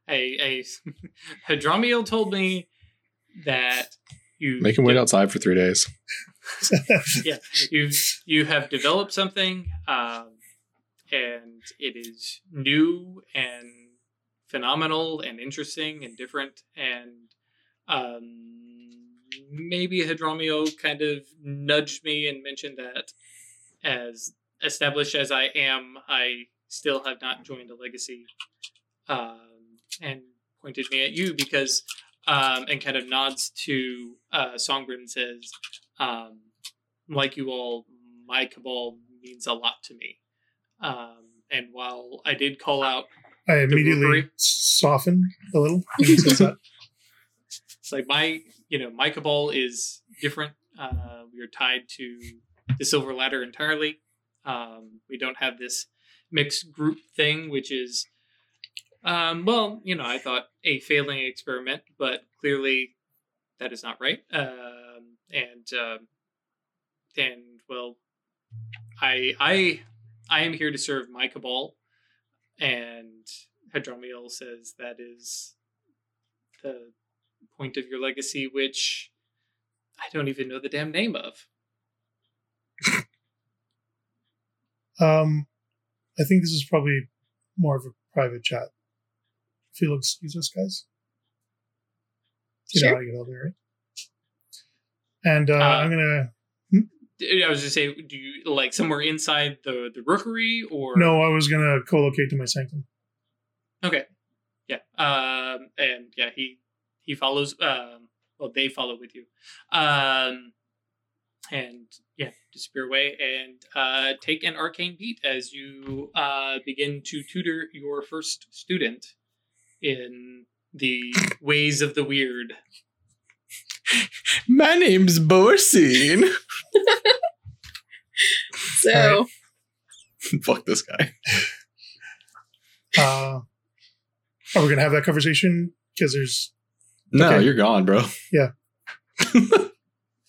Hey, I Hadromiel told me that you make him wait outside for three days. yeah, you you have developed something, um, and it is new and phenomenal and interesting and different, and um, maybe Hadromiel kind of nudged me and mentioned that as established as I am, I still have not joined a legacy, um, and pointed me at you because. Um, and kind of nods to uh, Songbird and says, um, like you all, my cabal means a lot to me. Um, and while I did call out, I immediately rookery? soften a little when he says that. it's like my, you know, my cabal is different. Uh, we are tied to the Silver Ladder entirely. Um, we don't have this mixed group thing, which is, um, well, you know, I thought a failing experiment, but clearly that is not right. Um, and um, and well, I I I am here to serve my cabal, and Hadromiel says that is the point of your legacy, which I don't even know the damn name of. Um, I think this is probably more of a private chat. If you'll excuse us, guys. You know how to get over there, right? And uh, Uh, I'm gonna. I was just say, do you like somewhere inside the the rookery or No, I was gonna co-locate to my sanctum. Okay. Yeah. Um and yeah, he he follows um well they follow with you. Um and yeah, disappear away and uh take an arcane beat as you uh begin to tutor your first student in the ways of the weird. My name's Borsine. So Fuck this guy. Uh, are we gonna have that conversation? Because there's. No, Okay. you're gone, bro. Yeah.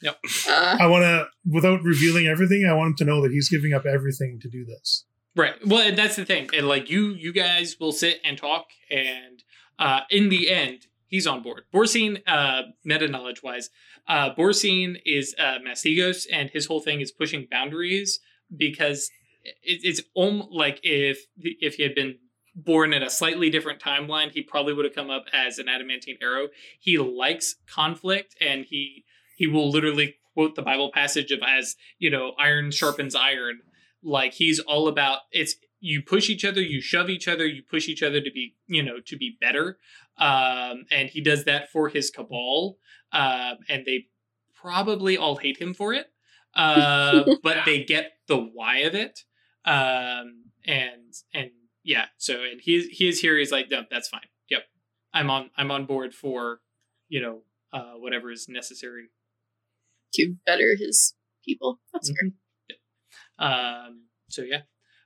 yep. Uh, I want to, without revealing everything, I want him to know that he's giving up everything to do this. Right. Well, and that's the thing. And like you, you guys will sit and talk, and uh, in the end, he's on board. Borsine, uh, meta knowledge wise, uh, Borsine is uh, Mastigos, and his whole thing is pushing boundaries because it, it's om- like if if he had been born in a slightly different timeline, he probably would have come up as an adamantine arrow. He likes conflict, and he he will literally quote the Bible passage of as you know, iron sharpens iron like he's all about it's you push each other you shove each other you push each other to be you know to be better um and he does that for his cabal um and they probably all hate him for it uh but they get the why of it um and and yeah so and he he is here he's like no that's fine yep i'm on i'm on board for you know uh whatever is necessary to better his people. That's fair. Mhm. Um, so yeah,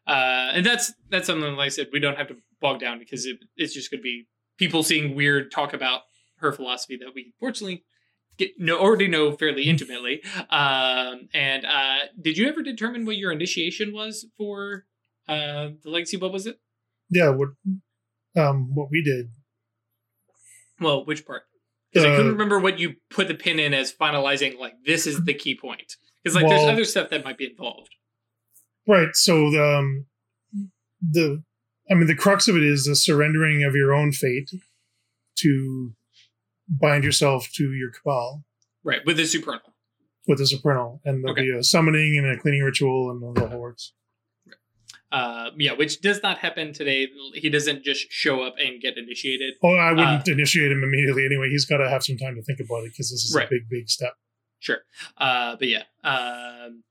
uh, and that's that's something like I said we don't have to bog down because it, it's just going to be people seeing weird talk about her philosophy that we fortunately get know already know fairly intimately. Um, and uh, did you ever determine what your initiation was for uh, the legacy? What was it? Yeah, what, um, what we did. Well, which part? Because I Uh, couldn't remember what you put the pin in as finalizing. Like this is the key point. Because like there's other stuff that might be involved. Right. So the, um, the, I mean, the crux of it is the surrendering of your own fate to bind yourself to your cabal Right, with the supernal. with the supernal, and there'll Okay. be a summoning and a cleaning ritual, and the whole works. Uh, yeah, which does not happen today. He doesn't just show up and get initiated. Oh, I wouldn't initiate him immediately anyway. He's got to have some time to think about it because this is Right. a big, big step. Sure. Uh, but yeah, um,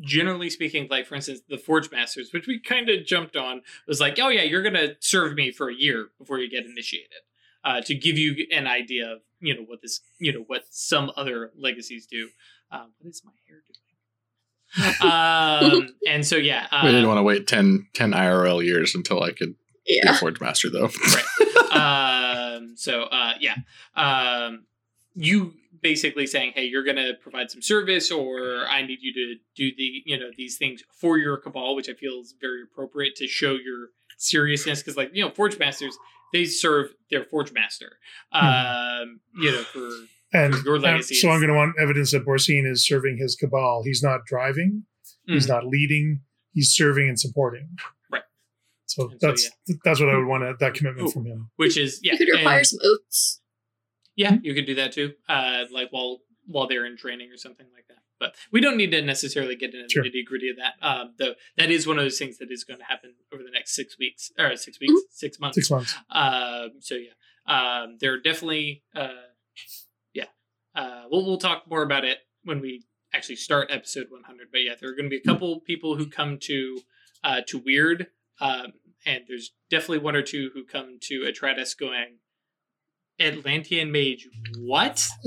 generally speaking, like for instance, the Forge Masters, which we kind of jumped on, was like, oh yeah, you're gonna serve me for a year before you get initiated, uh, to give you an idea of you know what this you know what some other legacies do. Um, what is my hair doing? um, and so yeah, uh, we didn't want to wait 10, 10 IRL years until I could Be a Forge Master though. um, so uh, yeah, um, you basically saying, "Hey, you're going to provide some service, or I need you to do the you know these things for your cabal," which I feel is very appropriate to show your seriousness because, like you know, forge masters they serve their forge master. Um, you know, for And Your um, legacy so I'm going to want evidence that Borsine is serving his cabal. He's not driving. He's Mhm. not leading. He's serving and supporting. Right. So And so, that's that's what I would want. That commitment Ooh. from him. which is yeah, you could require and- some oaths. Yeah, you could do that too. Uh, like while while they're in training or something like that. But we don't need to necessarily get into Sure. the nitty gritty of that. Um, though that is one of those things that is going to happen over the next six weeks or six weeks, six months. Six months. Um, so yeah, um, there are definitely, uh, yeah. Uh, we'll we'll talk more about it when we actually start episode 100. But yeah, there are going to be a couple people who come to uh, to Weird, um, and there's definitely one or two who come to Atratus going, Atlantean Mage, what?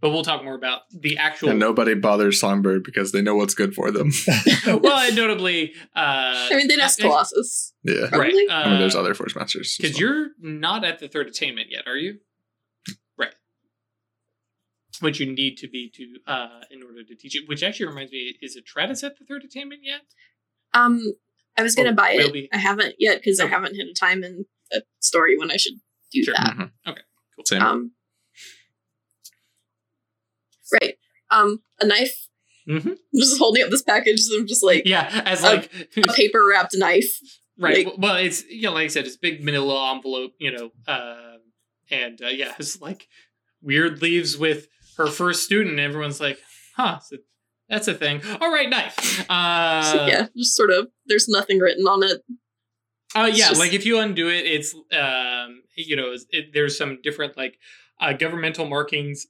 but we'll talk more about the actual. and nobody bothers Songbird because they know what's good for them. well, and notably, uh, I mean, they'd ask I- Colossus. yeah. right? Probably. Uh, I mean, there's other Forge Masters. because well. you're not at the third attainment yet, are you? Right. Which you need to be to uh in order to teach it. Which actually reminds me, is Atratus at the third attainment yet? Um, I was gonna Oh, buy it. be. I haven't yet because I haven't hit a time in a story when I should do Sure. that. Mhm. Cool. Same. Um, right. Um, a knife. Mhm. I'm just holding up this package. So I'm just like Yeah, as like a paper wrapped knife. right. like- well, it's you know, like I said, it's big Manila envelope. You know, um, and uh, yeah, it's like weird leaves with her first student. And everyone's like, huh. So that's a thing. All right, knife. Uh, So, yeah, just sort of. There's nothing written on it. Oh It's yeah, just- like if you undo it, it's um, you know, it, there's some different like uh, governmental markings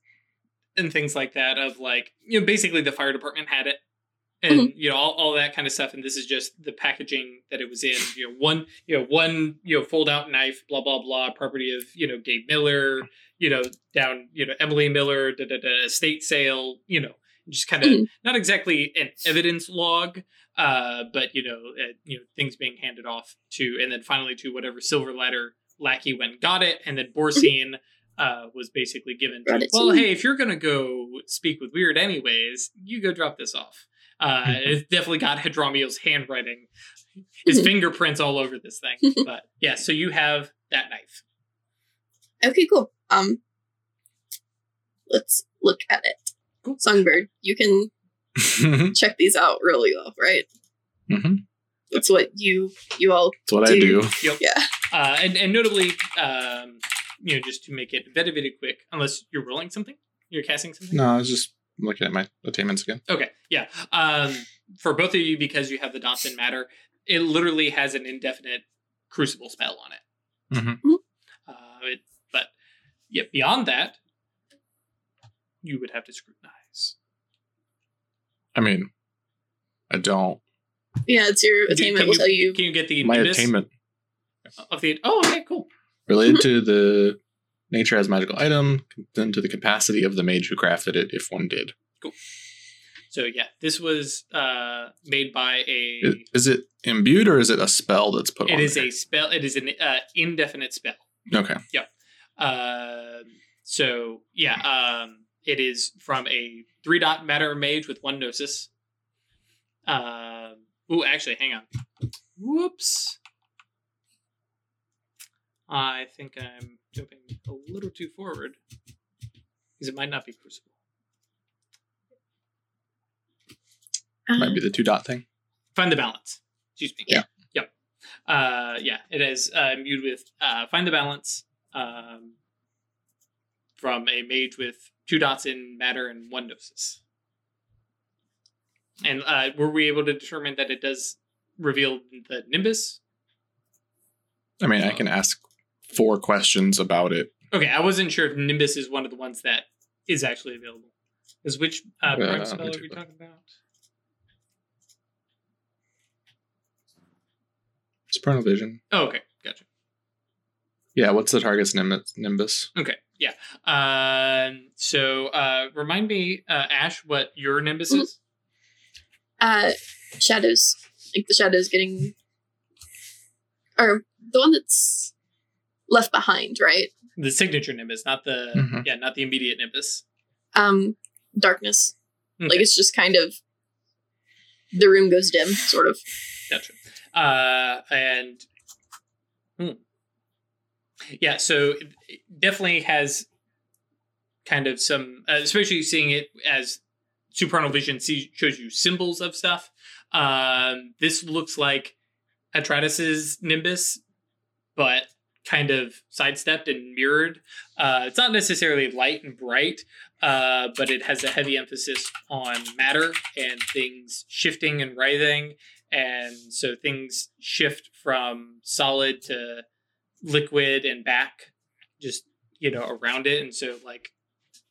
and things like that of like you know, basically the fire department had it, and you know all, all that kind of stuff. And this is just the packaging that it was in. You know, one you know one you know fold out knife, blah blah blah, property of you know Gabe Miller. You know, down you know Emily Miller, da da da, estate sale. You know, just kind of Mhm. not exactly an evidence log, uh, but you know, uh, you know, things being handed off to, and then finally to whatever silver ladder lackey went got it, and then Borsine uh, was basically given. To, well, hey, if you're gonna go speak with Weird anyways, you go drop this off. Uh, it's definitely got Hadromiel's handwriting, his fingerprints all over this thing. But yeah, so you have that knife. Okay, cool. Um, let's look at it. Cool. Songbird, you can check these out really well, right? Mhm. That's what you you all That's what I do. Dude. yeah. Uh, and, and notably, um, you know, just to make it very, very quick, unless you're rolling something, you're casting something. No, I was just looking at my attainments again. Okay, yeah. Um, for both of you, because you have the dots in matter, it literally has an indefinite crucible spell on it. Mhm. Mhm. Uh, it, but yeah, beyond that, you would have to scrutinize. I mean, I don't. Yeah, it's your attainment can will tell you. Can you get the My attainment of the? Oh, okay, cool. related to the nature as magical item, then to the capacity of the mage who crafted it, if one did. Cool. So yeah, this was uh, made by a. Is, is it imbued or is it a spell that's put It on? is there? a spell. It is an uh, indefinite spell. okay. Um, so yeah, um, it is from a three dot matter mage with one gnosis. Um, ooh, actually, hang on. Whoops. I think I'm jumping a little too forward because it might not be crucible. Might be the two dot thing. Find the balance. Excuse me. Yeah. Yep. Uh, yeah, it is uh, imbued with uh, find the balance um, from a mage with two dots in matter and one gnosis. And uh, were we able to determine that it does reveal the nimbus? I mean, I can ask four questions about it. Okay, I wasn't sure if nimbus is one of the ones that is actually available. Is which uh, Uh, prime me spell are we talking about? Supernal vision. Oh, okay, gotcha. Yeah, what's the target's nimbus? nimbus? Okay, yeah. Um, so uh, remind me, uh, Ash, what your nimbus Mhm. is? Uh, shadows, like the shadows getting or the one that's left behind, right? The signature nimbus, not the Mhm. yeah, not the immediate nimbus. Um, darkness. Like it's just kind of the room goes dim, sort of. Gotcha. Uh, and hmm. Yeah, so it- it definitely has kind of some, uh, especially seeing it as supernal vision see, shows you symbols of stuff. Um, this looks like Atratus's Nimbus, but kind of sidestepped and mirrored. Uh, it's not necessarily light and bright, uh, but it has a heavy emphasis on matter and things shifting and writhing and so things shift from solid to liquid and back just you know around it. And so like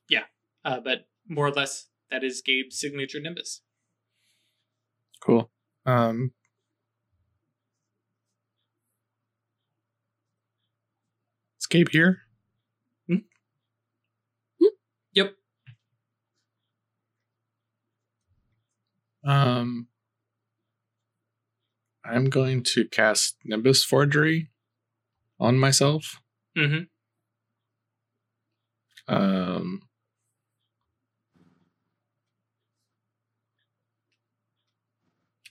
yeah uh, but more or less that is gabe's signature nimbus. Cool. Um, escape here. yep. Um, I'm going to cast Nimbus Forgery on myself. mm-hmm. Um,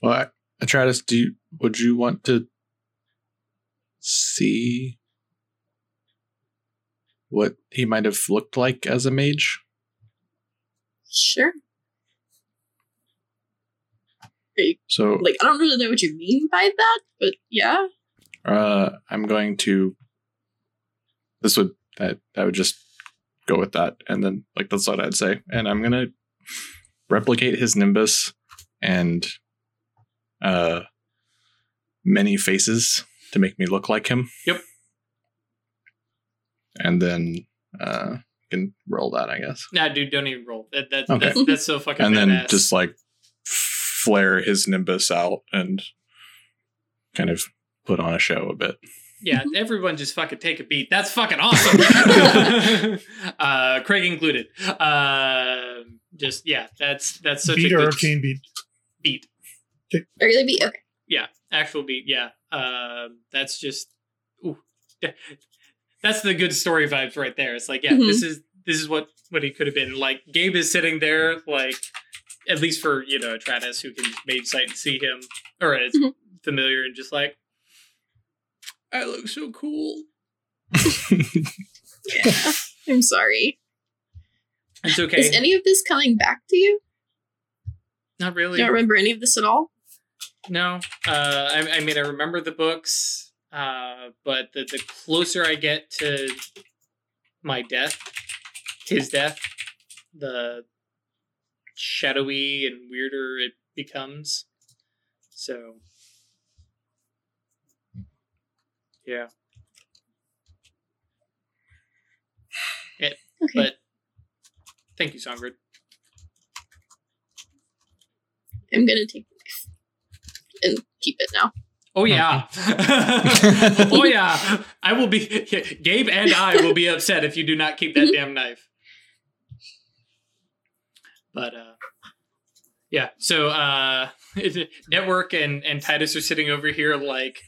well, Atratus, do you would you want to see what he might have looked like as a mage? Sure. So, Like I don't really know what you mean by that, but yeah. Uh, I'm going to. This would that that would just go with that, and then like that's what I'd say, and I'm gonna replicate his nimbus and uh many faces to make me look like him. Yep. And then uh can roll that, I guess. nah dude don't even roll that, that Okay. that's, that's so fucking and then just like flare his nimbus out and kind of put on a show a bit. yeah everyone just fucking take a beat that's fucking awesome uh craig included uh just yeah that's that's such beat a or good arcane beat. beat Regular beat. Okay. yeah actual beat yeah um that's just ooh. that's the good story vibes right there it's like yeah Mhm. this is this is what what he could have been like gabe is sitting there like at least for you know Travis who can mage sight and see him or is Mhm. familiar and just like i look so cool Yeah. I'm sorry. it's okay Is any of this coming back to you? not really you don't remember any of this at all? No, uh, I, I mean I remember the books, uh, but the, the closer I get to my death, his death, the shadowy and weirder it becomes. So, yeah, Okay. but thank you, Songbird. I'm gonna take the knife and keep it now. Oh yeah. oh yeah. I will be Gabe and I will be upset if you do not keep that damn knife. But uh yeah, so uh Network and and Titus are sitting over here like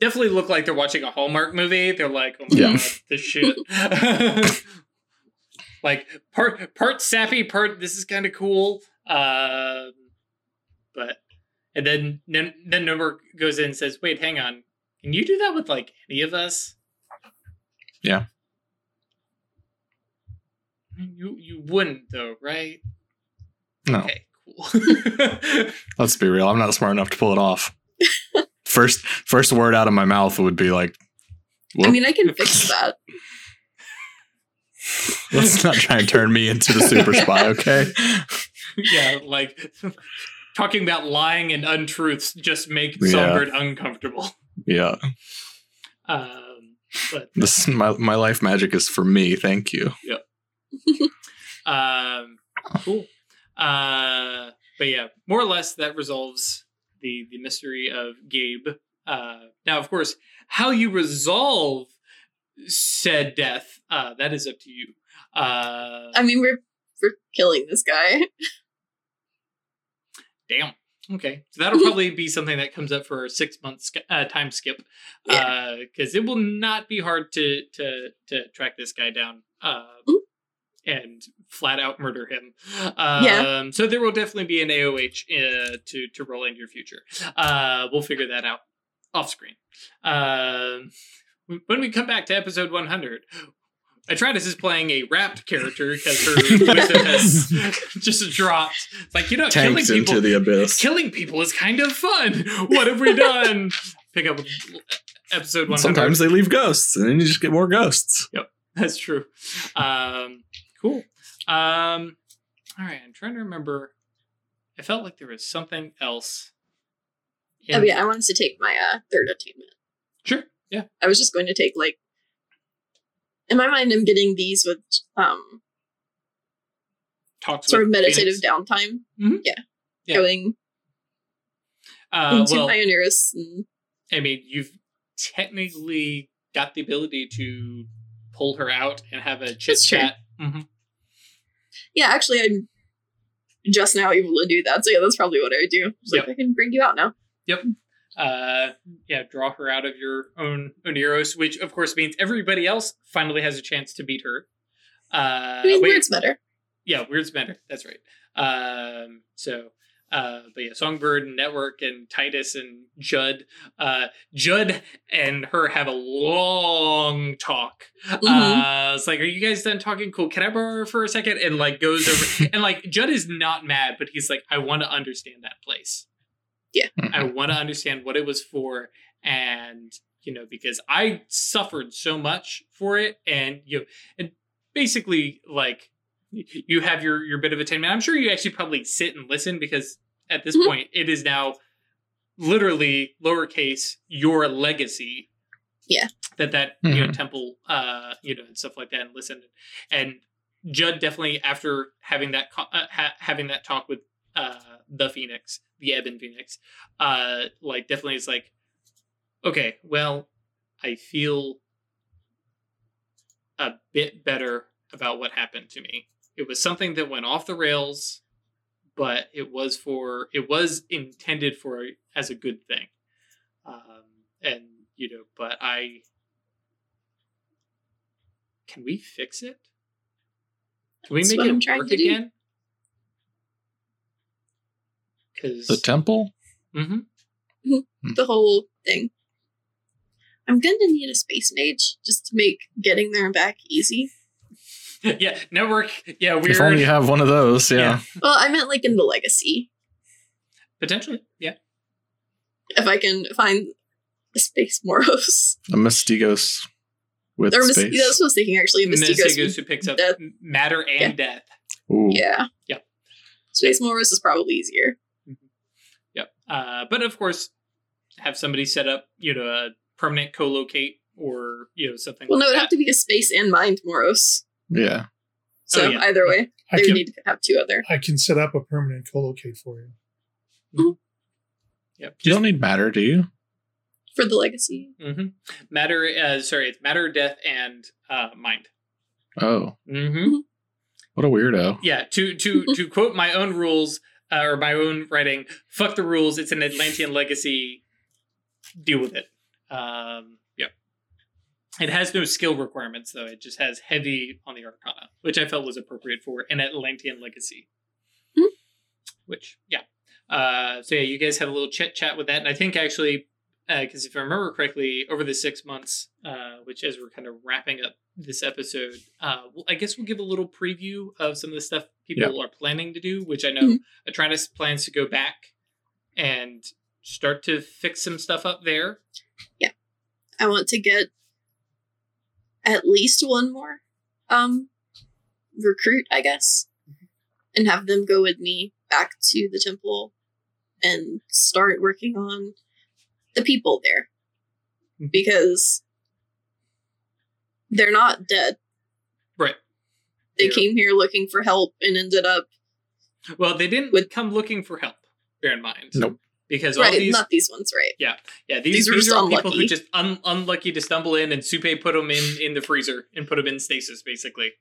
definitely look like they're watching a Hallmark movie. They're like, "Oh my Yeah. god, this shit." like part part sappy, part this is kind of cool. Um but and then then then Network goes in and says, "Wait, hang on. Can you do that with like any of us?" Yeah. You you wouldn't though, right? No, Okay, cool. let's be real. I'm not smart enough to pull it off. first, first word out of my mouth would be like, I mean, I can fix that. "Let's not try and turn me into the super spy." Okay. yeah, like talking about lying and untruths just make Yeah. Songbird uncomfortable. Yeah. Um, but This my my life magic is for me. Thank you. um, cool. Uh, but yeah, more or less that resolves the the mystery of Gabe. Uh, now, of course, how you resolve said death, uh, that is up to you. Uh, I mean, we're we're killing this guy. damn. Okay, so that'll probably be something that comes up for a six month sk- uh, time skip, because it will not be hard to to to track this guy down uh, Mm. And flat out murder him. Um, Yeah. So there will definitely be an AOH uh, to to roll into your future. Uh, we'll figure that out off screen. Um, when we come back to episode 100. Atratus is playing a wrapped character because her wisdom has just dropped. It's like, you know, killing Tanks people, into the abyss. killing people is kind of fun. What have we done? Pick up episode 100. Sometimes they leave ghosts, and then you just get more ghosts. Yep, that's true. Um, cool. Um, all right, I'm trying to remember. I felt like there was something else. Oh yeah, I wanted to take my uh, third attainment. Sure. Yeah. I was just going to take like. In my mind, I'm getting these with um Talks sort of meditative Phoenix. downtime. Mhm. Yeah. Yeah. Going Uh, into well, Pioneerus and I mean, you've technically got the ability to pull her out and have a chit That's true. chat. Hmm yeah, actually, I'm just now able to do that. So yeah, that's probably what I would do. Just like I can bring you out now. Yep. Uh, yeah, draw her out of your own Oniros, which of course means everybody else finally has a chance to beat her. Uh, I mean, wait, weird's better. yeah, Weird's better. That's right. Um, so, uh, but yeah, Songbird and Network and Titus and Judd. Uh, Judd and her have a long talk. Mhm. Uh, it's like, are you guys done talking? Cool. Can I borrow her for a second? And like goes over and like Judd is not mad, but he's like, I want to understand that place. Yeah. I want to understand what it was for, and you know, because I suffered so much for it, and you know, and basically like you have your your bit of attainment. I'm sure you actually probably sit and listen because at this Mhm. point it is now literally lowercase your legacy. Yeah. That that you know Mhm. temple uh you know and stuff like that and listen and Judd definitely after having that co- uh, ha- having that talk with uh the Phoenix, the Ebon Phoenix, uh like definitely is like okay, well, I feel a bit better about what happened to me. It was something that went off the rails, but it was for it was intended for as a good thing. Um and you know, but I can we fix it? Can we That's make it I'm work again? Because The temple? hmm The whole thing. I'm gonna need a space mage just to make getting there and back easy. yeah, network. Yeah, weird. If only you have one of those, yeah. Yeah. Well, I meant like in the legacy. Potentially, yeah. If I can find a space Moros. A Mastigos with or Mis- space. that's what I was thinking actually. Mastigos. Mastigos who picks up death. matter and Yeah. death. Ooh. Yeah. Yep. Space Moros is probably easier. Yep. Uh, but of course, have somebody set up, you know, a permanent co-locate or you know something. Well, no, it'd that. have to be a space and mind Moros. Yeah. So Oh, yeah. either way, I they would can need to have two other. I can set up a permanent co-locate for you. Yep. You don't need matter, do you? For the legacy. hmm Matter. Uh, sorry, it's matter, death, and uh, mind. Oh, hmm what a weirdo. Yeah. To to to quote my own rules uh, or my own writing. Fuck the rules. It's an Atlantean legacy. Deal with it. Um, yep. It has no skill requirements though. It just has heavy on the Arcana, which I felt was appropriate for an Atlantean legacy. Mhm. Which, yeah. Uh, so yeah, you guys had a little chit chat with that, and I think actually, because if I remember correctly, over the six months, uh, which as we're kind of wrapping up this episode, uh, well, I guess we'll give a little preview of some of the stuff people are planning to do. Which I know Mhm. Atlantis plans to go back and start to fix some stuff up there. Yeah, I want to get at least one more um recruit, I guess, and have them go with me back to the temple and start working on the people there Mhm. because they're not dead. Right. They They're- came here looking for help and ended up Well, they didn't With- come looking for help. Bear in mind, Nope. Because all right, these not these ones, right? Yeah, these, These these, just are all people who just un- unlucky to stumble in, and Supe put them in in the freezer and put them in stasis, basically.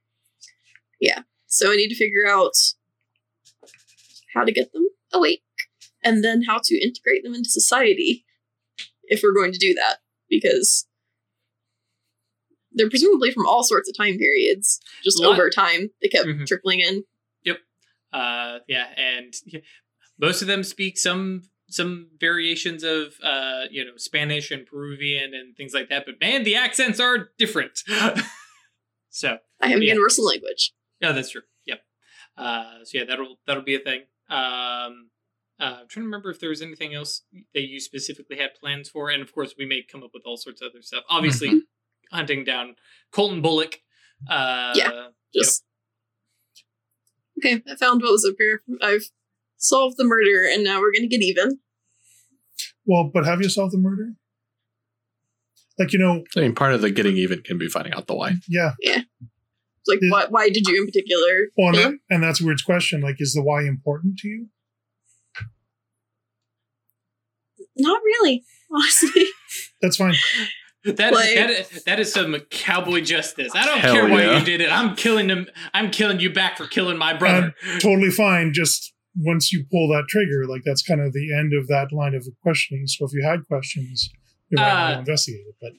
Yeah. So I need to figure out how to get them awake and then how to integrate them into society if we're going to do that because they're presumably from all sorts of time periods just over time they kept Mhm. trickling in Yep. Uh, yeah, and yeah, most of them speak some some variations of uh, you know Spanish and Peruvian and things like that. But man, the accents are different. so i have Yeah. universal language yeah, that's true. Yep. Uh, so yeah, that'll that'll be a thing. Um, uh, I'm trying to remember if there was anything else that you specifically had plans for, and of course we may come up with all sorts of other stuff. Obviously, hunting down Colton Bullock. Uh, Yeah. just okay i found what was up here i've solved the murder and now we're gonna get even Well, but have you solved the murder? Like you know, I mean, part of the getting even can be finding out the why. yeah. It's like Yeah. why, why did you in particular Well, and, kill that, and that's a weird question. Like, is the why important to you? not really honestly That's fine. That, Like- that is, that is some cowboy justice. I don't Hell care why yeah. you did it. I'm killing him. I'm killing you back for killing my brother. Totally fine. Just once you pull that trigger, like that's kind of the end of that line of questioning. So if you had questions, you might want to Uh, investigate it. But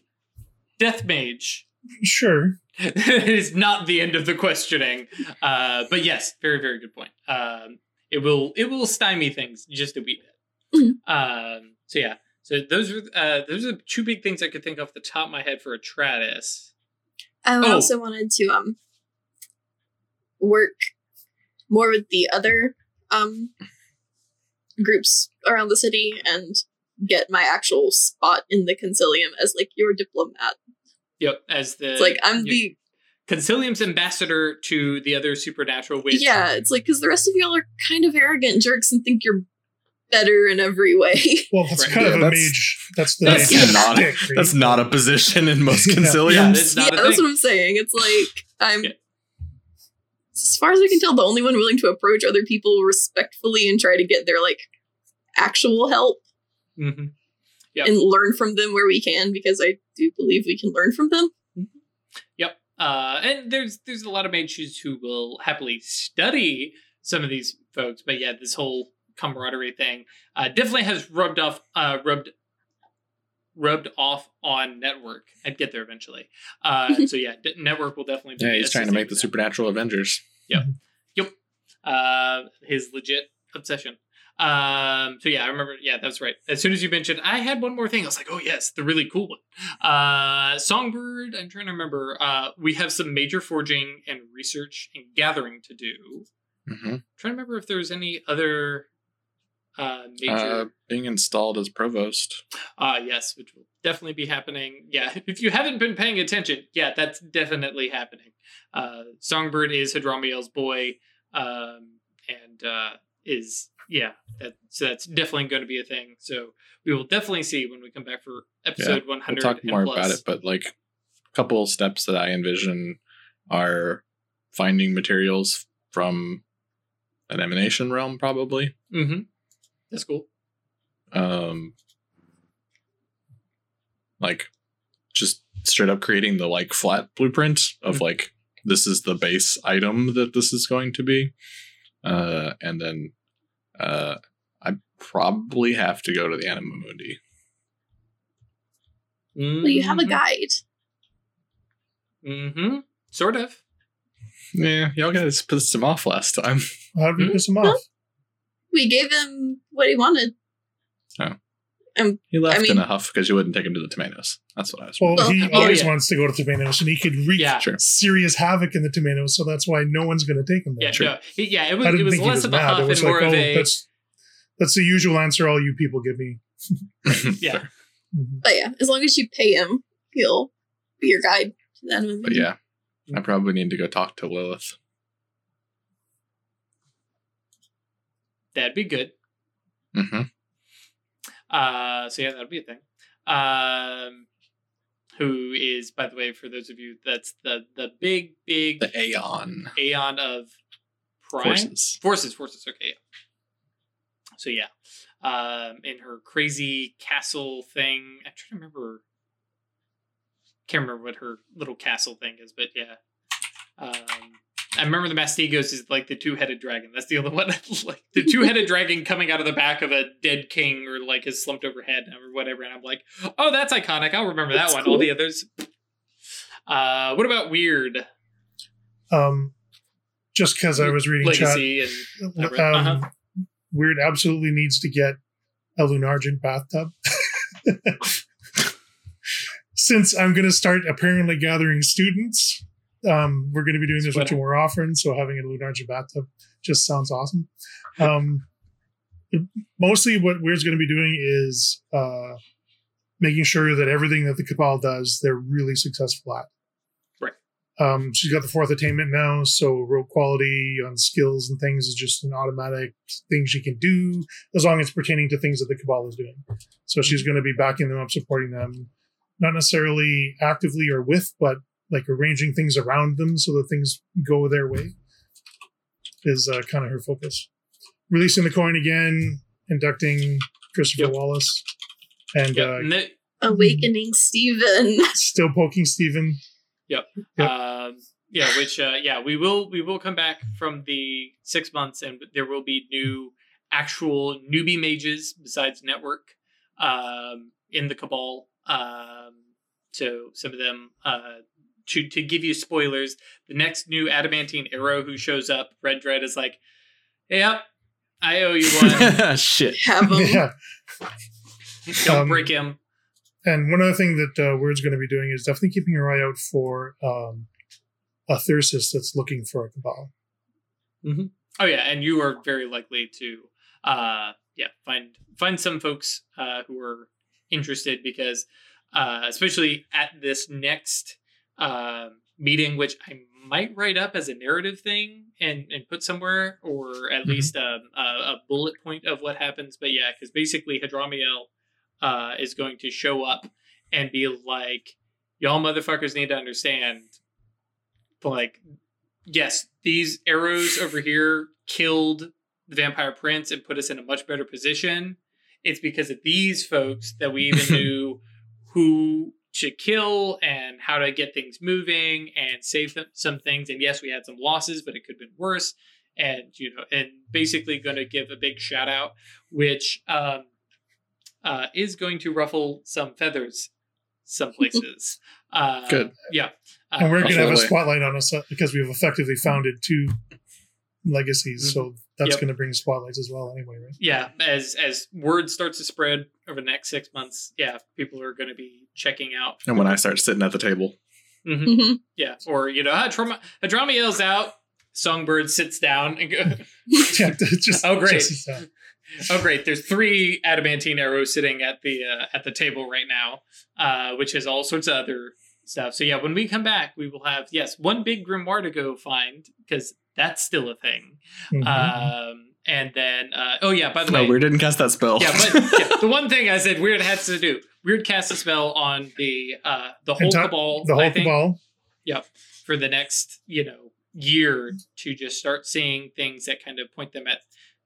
Death mage sure, is not the end of the questioning. Uh, but yes, very very good point. Um, it will it will stymie things just a wee bit. Mhm. Um, so yeah. So those are uh, those are two big things I could think off the top of my head for Atratus. I Oh. also wanted to um work more with the other um groups around the city and get my actual spot in the concilium as like your diplomat. Yep, as the It's like I'm the Concilium's ambassador to the other supernatural witch. yeah. It's like because the rest of y'all are kind of arrogant jerks and think you're better in every way. well, that's Right. kind Yeah, of a that's- mage. That's the that's mage's not- dick, right? That's not a position in most Yeah. Yeah, that's not yeah, a that's thing. what I'm saying. It's like I'm. As far as I can tell, the only one willing to approach other people respectfully and try to get their like actual help hmm Yep. and learn from them where we can, because I do believe we can learn from them. Yep. Uh, and there's there's a lot of mages who will happily study some of these folks, but yeah, this whole camaraderie thing uh, definitely has rubbed off uh, rubbed rubbed off on network. I'd get there eventually. Uh, so yeah, network will definitely. Be Yeah, he's trying to make the with that. supernatural Avengers. Yep, yep. Uh, his legit obsession. Um, so yeah, I remember. Yeah, that's right. As soon as you mentioned, I had one more thing. I was like, oh yes, the really cool one. Uh, Songbird. I'm trying to remember. Uh, we have some major forging and research and gathering to do. hmm trying to remember if there's any other uh Uh, being installed as provost. Uh, yes, which will definitely be happening. Yeah, if you haven't been paying attention, yeah, that's definitely happening. Uh, Songbird is Hadromiel's boy, um, and uh, is yeah, that so that's definitely going to be a thing. So we will definitely see when we come back for episode one We'll hundred. talk more about it, but like a couple steps that I envision are finding materials from an emanation realm, probably. Mm-hmm. That's cool. Um, like just straight up creating the like flat blueprint of Mhm. like this is the base item that this is going to be, uh, and then uh, I probably have to go to the Anima Mundi. Well, you have a Mm-hmm. guide. Mm-hmm. Sort of. Yeah, y'all guys pissed him off last time. How did we Hmm? piss him off? We gave him what he wanted. Oh. And he left I in a huff because you wouldn't take him to the Temenos. That's what I was. Well, Well, he oh, always yeah. wants to go to the Temenos, and he could wreak Yeah. Sure. serious havoc in the Temenos, so that's why no one's going to take him there. Yeah. No. It- yeah. It was. It was less was of a huff It was and more like, of oh, a. that's that's the usual answer all you people give me. Yeah. Fair. Mhm. But yeah, as long as you pay him, he'll be your guide to the enemy. But yeah, I probably need to go talk to Lilith. That'd be good. hmm Uh, so yeah, that'll be a thing. Um, who is, by the way, for those of you, that's the the big big The Aeon Aeon of Prime forces. forces forces. Okay, yeah. So yeah, um, in her crazy castle thing, I'm trying to remember. Can't remember what her little castle thing is, but yeah. Um, I remember the Mastigos is like the two-headed dragon. That's the other one. like the two-headed dragon coming out of the back of a dead king or like his slumped over head or whatever. And I'm like, oh, that's iconic. I'll remember That's that one. All the others. Uh, what about weird Um, just because I was reading chat, and um, Uh-huh. Weird absolutely needs to get a Lunargent bathtub. Since I'm going to start apparently gathering students, um, we're going to be doing this much more often. So having a Lunargent bathtub just sounds awesome. Um, mostly, what Weird's going to be doing is uh, making sure that everything that the Cabal does, they're really successful at. Right. Um, she's got the fourth attainment now, so rogue quality on skills and things is just an automatic thing she can do as long as it's pertaining to things that the Cabal is doing. So she's going to be backing them up, supporting them, not necessarily actively or with, but like arranging things around them so that things go their way is uh, kind of her focus. Releasing the coin again, inducting Christopher Yep. Wallace, and Yep. uh, and the- Awakening Stephen. still poking Steven. Yep. Um, yeah, which uh, yeah, we will we will come back from the six months, and there will be new actual newbie mages besides network um, in the cabal. Um, so some of them uh, to to give you spoilers, the next new adamantine arrow who shows up, Red Dread is like, "Yep, I owe you one. Shit. Have him. Yeah. Don't Um, break him." And one other thing that uh, Weird's going to be doing is definitely keeping your eye out for um, a Thyrsus that's looking for a Cabal. Oh yeah, and you are very likely to uh yeah, find find some folks uh who are interested because uh especially at this next uh, meeting which I might write up as a narrative thing and and put somewhere or at Mhm. least um, a, a bullet point of what happens but yeah cuz basically Hadromiel uh is going to show up and be like y'all motherfuckers need to understand like yes, these arrows over here killed the vampire prince and put us in a much better position. It's because of these folks that we even knew who to kill and how to get things moving and save them, some things. And yes, we had some losses, but it could have been worse. And you know, and basically going to give a big shout out, which um, uh, is going to ruffle some feathers some places. Uh, Good. Yeah. Uh, and we're going to have a spotlight on us uh, because we've effectively founded two legacies. So that's Yep. going to bring spotlights as well, anyway, right? yeah as as word starts to spread over the next six months yeah people are going to be checking out And when I start sitting at the table, Mhm. Mhm. yeah or you know Hadram- Hadromiel's out songbird sits down and go, yeah, just, Oh, great. just, oh great there's three adamantine arrows sitting at the uh, at the table right now uh which has all sorts of other stuff so yeah when we come back we will have yes one big grimoire to go find because that's still a thing mhm. um and then uh oh yeah by the no, way we didn't cast that spell. Yeah, but yeah, the one thing I said Weird has to do. Weird cast a spell on the uh the whole Enti- cabal. the I whole think, cabal. for the next, you know, year to just start seeing things that kind of point them at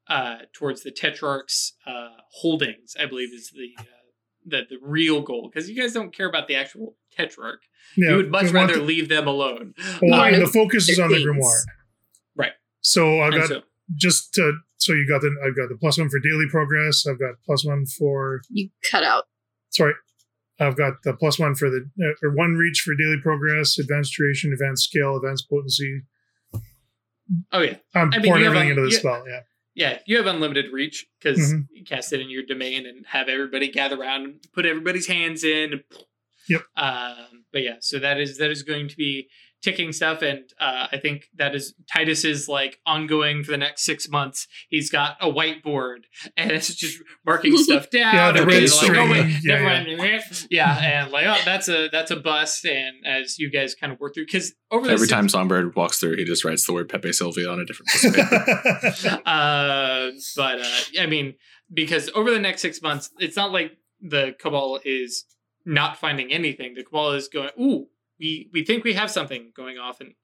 uh towards the Tetrarch's uh holdings, I believe is the uh, the the real goal. Because you guys don't care about the actual Tetrarch. Yeah, you would much rather the- leave them alone. well, Uh, and the focus is on the grimoire. Right. So I've got so- just to, so you got the I've got the plus one for daily progress. I've got plus one for You cut out. sorry, I've got the plus one for the uh, or one reach for daily progress, advanced duration, advanced scale, advanced potency. oh yeah. I'm I mean, pouring everything a- into the spell. Yeah, Yeah, you have unlimited reach because Mhm. you cast it in your domain and have everybody gather around and put everybody's hands in. Yep. Um, but yeah, so that is that is going to be ticking stuff, and uh, I think that is Titus's like ongoing for the next six months. He's got a whiteboard and it's just marking stuff down. Yeah, the and red like, oh, wait, string. Yeah, never mind. yeah, and like oh, that's a that's a bust. And as you guys kind of work through, because over the Every six- time Songbird walks through, he just writes the word Pepe Sylvia on a different piece of paper. uh, but uh, I mean, because over the next six months, it's not like the cabal is not finding anything. The cabal is going, ooh, we we think we have something going off, and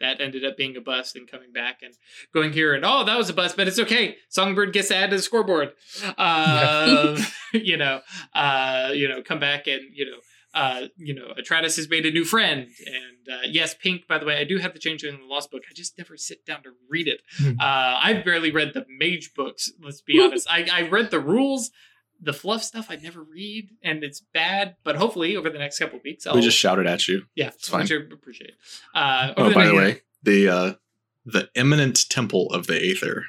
that ended up being a bust and coming back and going here and oh that was a bust but it's okay songbird gets added to the scoreboard uh, you know uh, you know come back and you know uh, you know, Atratus has made a new friend, and uh, yes, Pink. By the way, I do have the Changeling in the Lost book. I just never sit down to read it. Hmm. Uh, I've barely read the Mage books. Let's be honest. I, I read the rules. The fluff stuff I never read, and it's bad. But hopefully, over the next couple weeks, I'll We just shouted at you. yeah, it's fine. which I appreciate. Uh, over Oh, by the next- way, the uh, the imminent temple of the Aether.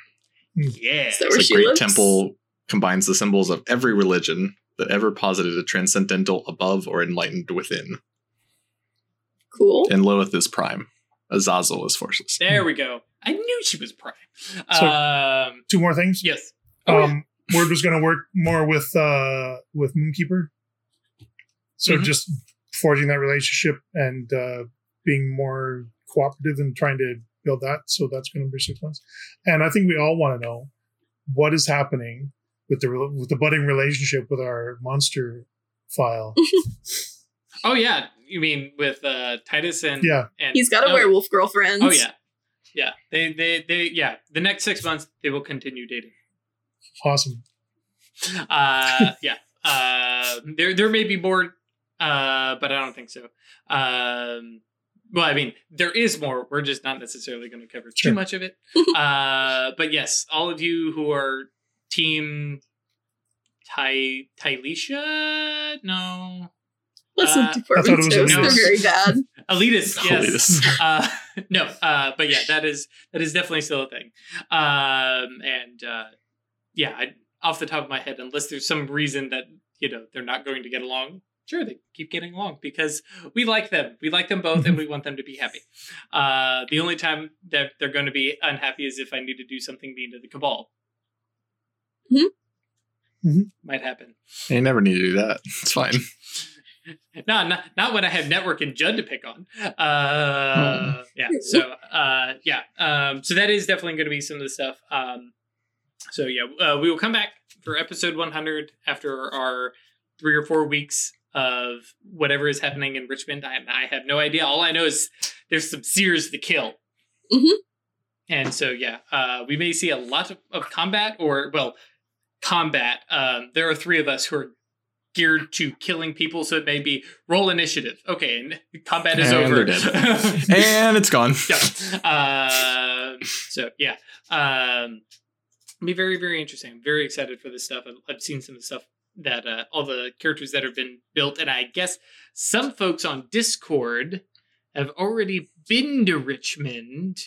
yeah, Is that It's a great lives? temple combines the symbols of every religion that ever posited a transcendental above or enlightened within. Cool. And Lilith is prime. Azazel is forces. there we go. I knew she was prime. So- um, Two more things. yes. Oh, yeah. Word was going to work more with uh, with Moonkeeper, so Mhm. just forging that relationship and uh, being more cooperative and trying to build that. So that's going to be six months. And I think we all want to know what is happening with the with the budding relationship with our monster file. Oh yeah, you mean with uh, Titus and yeah, and He's got a oh, werewolf girlfriend. Oh yeah, yeah. They they they yeah. The next six months they will continue dating. Awesome. Uh, yeah. Uh, there there may be more, uh, but I don't think so. Um, well, I mean, there is more. We're just not necessarily going to cover Sure. too much of it. uh, but yes, all of you who are team Ty Tylisha, no, Let's Uh, not do I thought it was Portmanteaus. They're very bad. elitist, yes. Elitist. uh, no, uh, but yeah, that is that is definitely still a thing. Um, and uh, yeah, I, off the top of my head, unless there's some reason that you know they're not going to get along, sure they keep getting along because we like them. We like them both, and we want them to be happy. Uh, the only time that they're going to be unhappy is if I need to do something mean to the cabal. Mhm. Mhm. Might happen. You never need to do that. It's fine. No, not not when I have network and Judd to pick on. Uh, yeah. So uh, yeah. Um, so that is definitely going to be some of the stuff. Um, so yeah, uh, we will come back for episode 100 after our three or four weeks of whatever is happening in Richmond. I, I have no idea. All I know is there's some Seers to kill. Mhm. And so yeah, uh, we may see a lot of, of combat, or well, combat. Um, there are three of us who are geared to killing people, so it may be roll initiative. Okay, and combat is And over. and it's gone. yeah. Uh, so yeah, um, be very very interesting. I'm very excited for this stuff. I've, I've seen some of the stuff that uh, all the characters that have been built, and I guess some folks on Discord have already been to Richmond.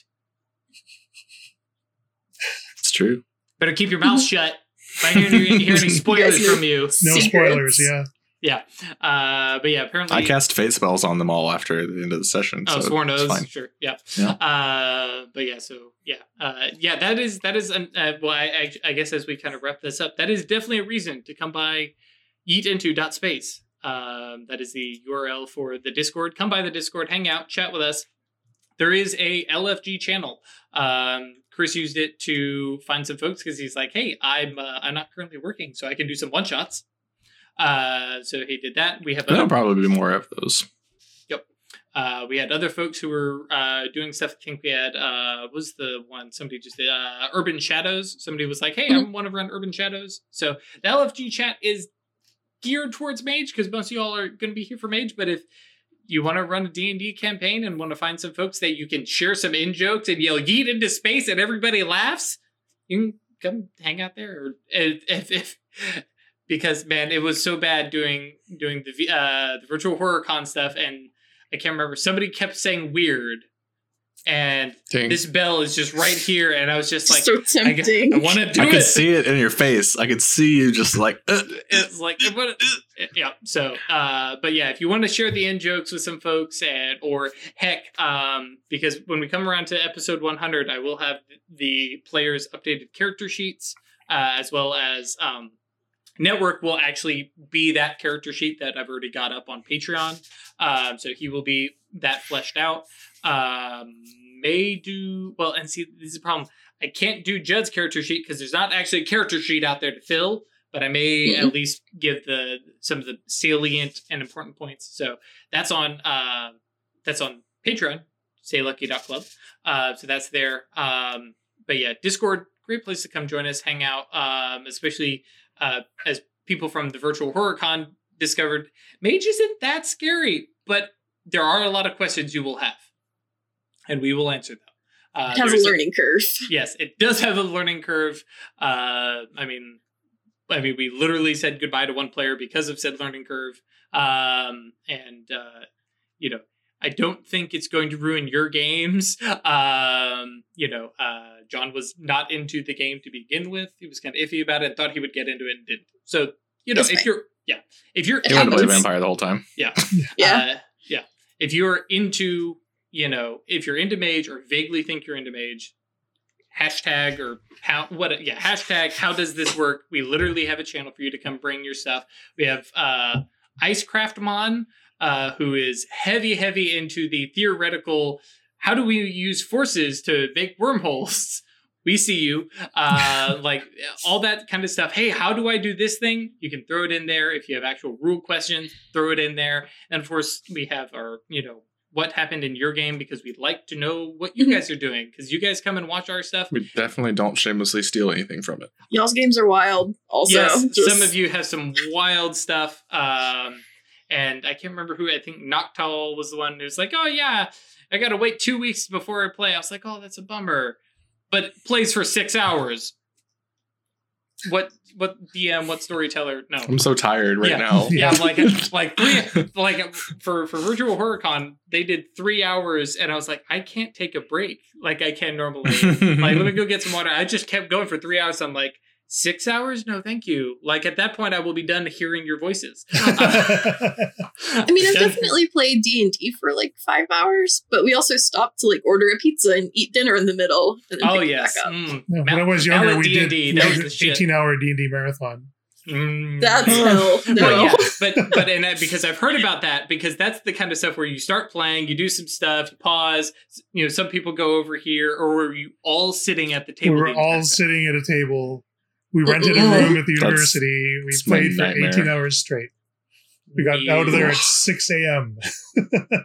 It's true. Better keep your mouth shut. If I hear, any- hear any spoilers guys from you, No Secrets. spoilers. Yeah. Yeah. Uh, but yeah, apparently I cast fate spells on them all after the end of the session. Oh, so sworn oaths, fine. sure, yeah. Yeah. Uh, but yeah, so yeah, uh, yeah, that is that is an, uh, well, I, I guess as we kind of wrap this up, that is definitely a reason to come by yeetinto.space. Um, that is the URL for the Discord. Come by the Discord, hang out, chat with us. There is a LFG channel. Um, Chris used it to find some folks because he's like, "Hey, I'm uh, I'm not currently working, so I can do some one shots." Uh, so he did that. We have There'll probably be more of those. Yep. Uh, we had other folks who were uh, doing stuff. I think we had uh, what was the one somebody just did uh, Urban Shadows. Somebody was like, "Hey, I want to run Urban Shadows." So the LFG chat is geared towards Mage because most of y'all are going to be here for Mage. But if you want to run a D&D campaign and want to find some folks that you can share some in jokes and yell "yeet" into space and everybody laughs, you can come hang out there. Or if, if, if because man, it was so bad doing doing the uh, the virtual horror con stuff and. I can't remember. Somebody kept saying weird, and Dang. this bell is just right here, and I was just like, so tempting. I want to do I it. could see it in your face. I could see you just like. "Uh, it's like, I wanna- yeah. So, uh, but yeah, if you want to share the in jokes with some folks, and or heck, um, because when we come around to episode 100, I will have the players' updated character sheets, uh, as well as um, network will actually be that character sheet that I've already got up on Patreon. Um, so he will be that fleshed out. Um, may do well, and see, this is a problem. I can't do Judd's character sheet because there's not actually a character sheet out there to fill. But I may Mhm. at least give the some of the salient and important points. So that's on uh, that's on Patreon, saylucky.club. Uh, so that's there. Um, but yeah, Discord, great place to come join us, hang out, um, especially uh, as people from the virtual horror con discovered mage isn't that scary, but there are a lot of questions you will have, and we will answer them. Uh, it has a learning curve. yes, it does have a learning curve. Uh, I mean, I mean, we literally said goodbye to one player because of said learning curve. Um, and uh, you know, I don't think it's going to ruin your games. Um, you know, uh, John was not into the game to begin with. He was kind of iffy about it and thought he would get into it and didn't. So, you know, That's if fine. you're, yeah, if you're, It He wanted to play vampire the whole time. Yeah. uh, yeah, if you're into, you know, if you're into mage or vaguely think you're into mage, hashtag or how what yeah hashtag how does this work we literally have a channel for you to come bring your stuff we have uh icecraftmon uh who is heavy heavy into the theoretical how do we use forces to make wormholes we see you uh like all that kind of stuff hey how do i do this thing you can throw it in there if you have actual rule questions throw it in there and of course we have our you know what happened in your game because we'd like to know what you Mhm. guys are doing because you guys come and watch our stuff We definitely don't shamelessly steal anything from it. Y'all's games are wild. Also, yes, Just- some of you have some wild stuff. Um, and I can't remember who. I think Noctal was the one who's like, "Oh yeah, I got to wait two weeks before I play." I was like, "Oh, that's a bummer," but plays for six hours. What what DM? What storyteller? No. I'm so tired right Yeah. now. Yeah, like like three like for for virtual horrorcon they did three hours and I was like I can't take a break like I can normally like let me go get some water I just kept going for three hours I'm like six hours no thank you like at that point I will be done hearing your voices I mean, I've definitely played D and D for like five hours, but we also stopped to like order a pizza and eat dinner in the middle. And then oh yes. Mm. Yeah, when Mal- I was younger, Mallet we did D&D, we that was did the shit. 18 hour D&D marathon. Mm. That's hell. But yeah, but but and that, because I've heard about that because that's the kind of stuff where you start playing, you do some stuff, you pause. You know, some people go over here, or were you all sitting at the We table? were the all sitting at a table. We rented a room at the That's- university. We that's played for nightmare. 18 hours straight. We got out of there at 6 a.m.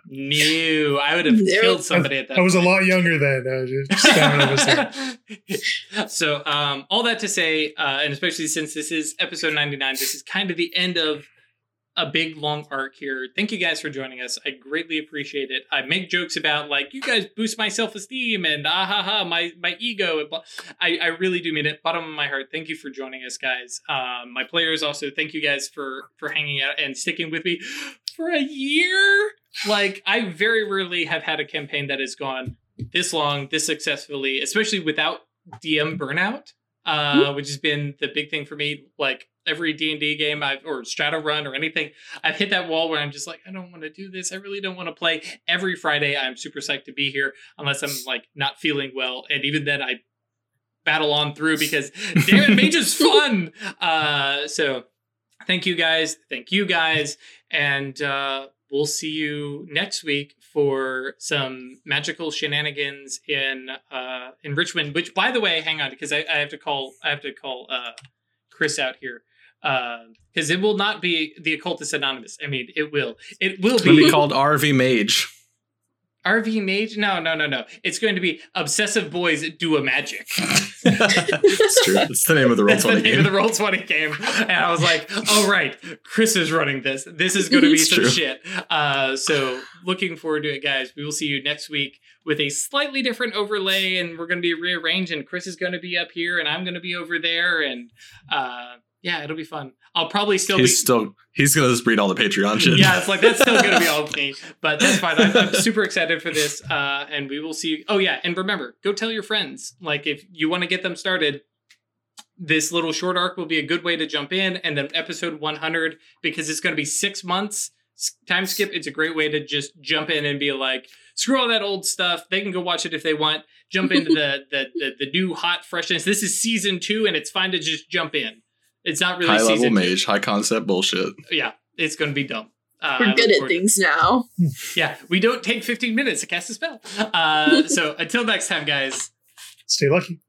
New. I would have killed somebody at that. I was a lot younger then. Was there. so um, all that to say uh, and especially since this is episode 99 this is kind of the end of a big long arc here. Thank you guys for joining us. I greatly appreciate it. I make jokes about like you guys boost my self-esteem and ah ha ha my my ego. I, I really do mean it. Bottom of my heart thank you for joining us guys. Um, my players also thank you guys for for hanging out and sticking with me for a year. Like i very rarely have had a campaign that has gone this long this successfully especially without dm burnout uh, which has been the big thing for me. Like every d&d game i've or strata run or anything i've hit that wall where i'm just like i don't want to do this. I really don't want to play. Every friday i'm super psyched to be here unless i'm like not feeling well and even then i battle on through because damn it mage is fun! Uh, so thank you guys thank you guys and uh, we'll see you next week for some magical shenanigans in uh, in Richmond. Which, by the way, hang on because I, I have to call I have to call uh, Chris out here because it will not be the occultist anonymous. I mean, it will. It will It's going to be be called RV Mage. RV Mage. No, no, no, no. It's going to be obsessive boys do a magic. That's true. It's the name of the roll That's the twenty name game. of the roll twenty game, and I was like, "Oh right, Chris is running this. This is going to be some true. shit." Uh, so looking forward to it, guys. We will see you next week with a slightly different overlay, and we're going to be rearranged. And Chris is going to be up here, and I'm going to be over there, and uh, yeah, it'll be fun. I'll probably still He's be. still he's going to just read all the Patreon shit. Yeah, it's like that's still going to be all me, but that's fine. I'm, I'm super excited for this, uh, and we will see. You. Oh yeah, and remember, go tell your friends. Like if you want to get them started, this little short arc will be a good way to jump in, and then episode 100 because it's going to be six months time skip. It's a great way to just jump in and be like, screw all that old stuff. They can go watch it if they want. Jump into the the the, the new hot freshness. This is season two, and it's fine to just jump in. It's not really high level season. mage, high concept bullshit. Yeah, it's going to be dumb. Uh, We're good at forward- things now. yeah, we don't take 15 minutes to cast a spell. Uh, so until next time, guys. Stay lucky.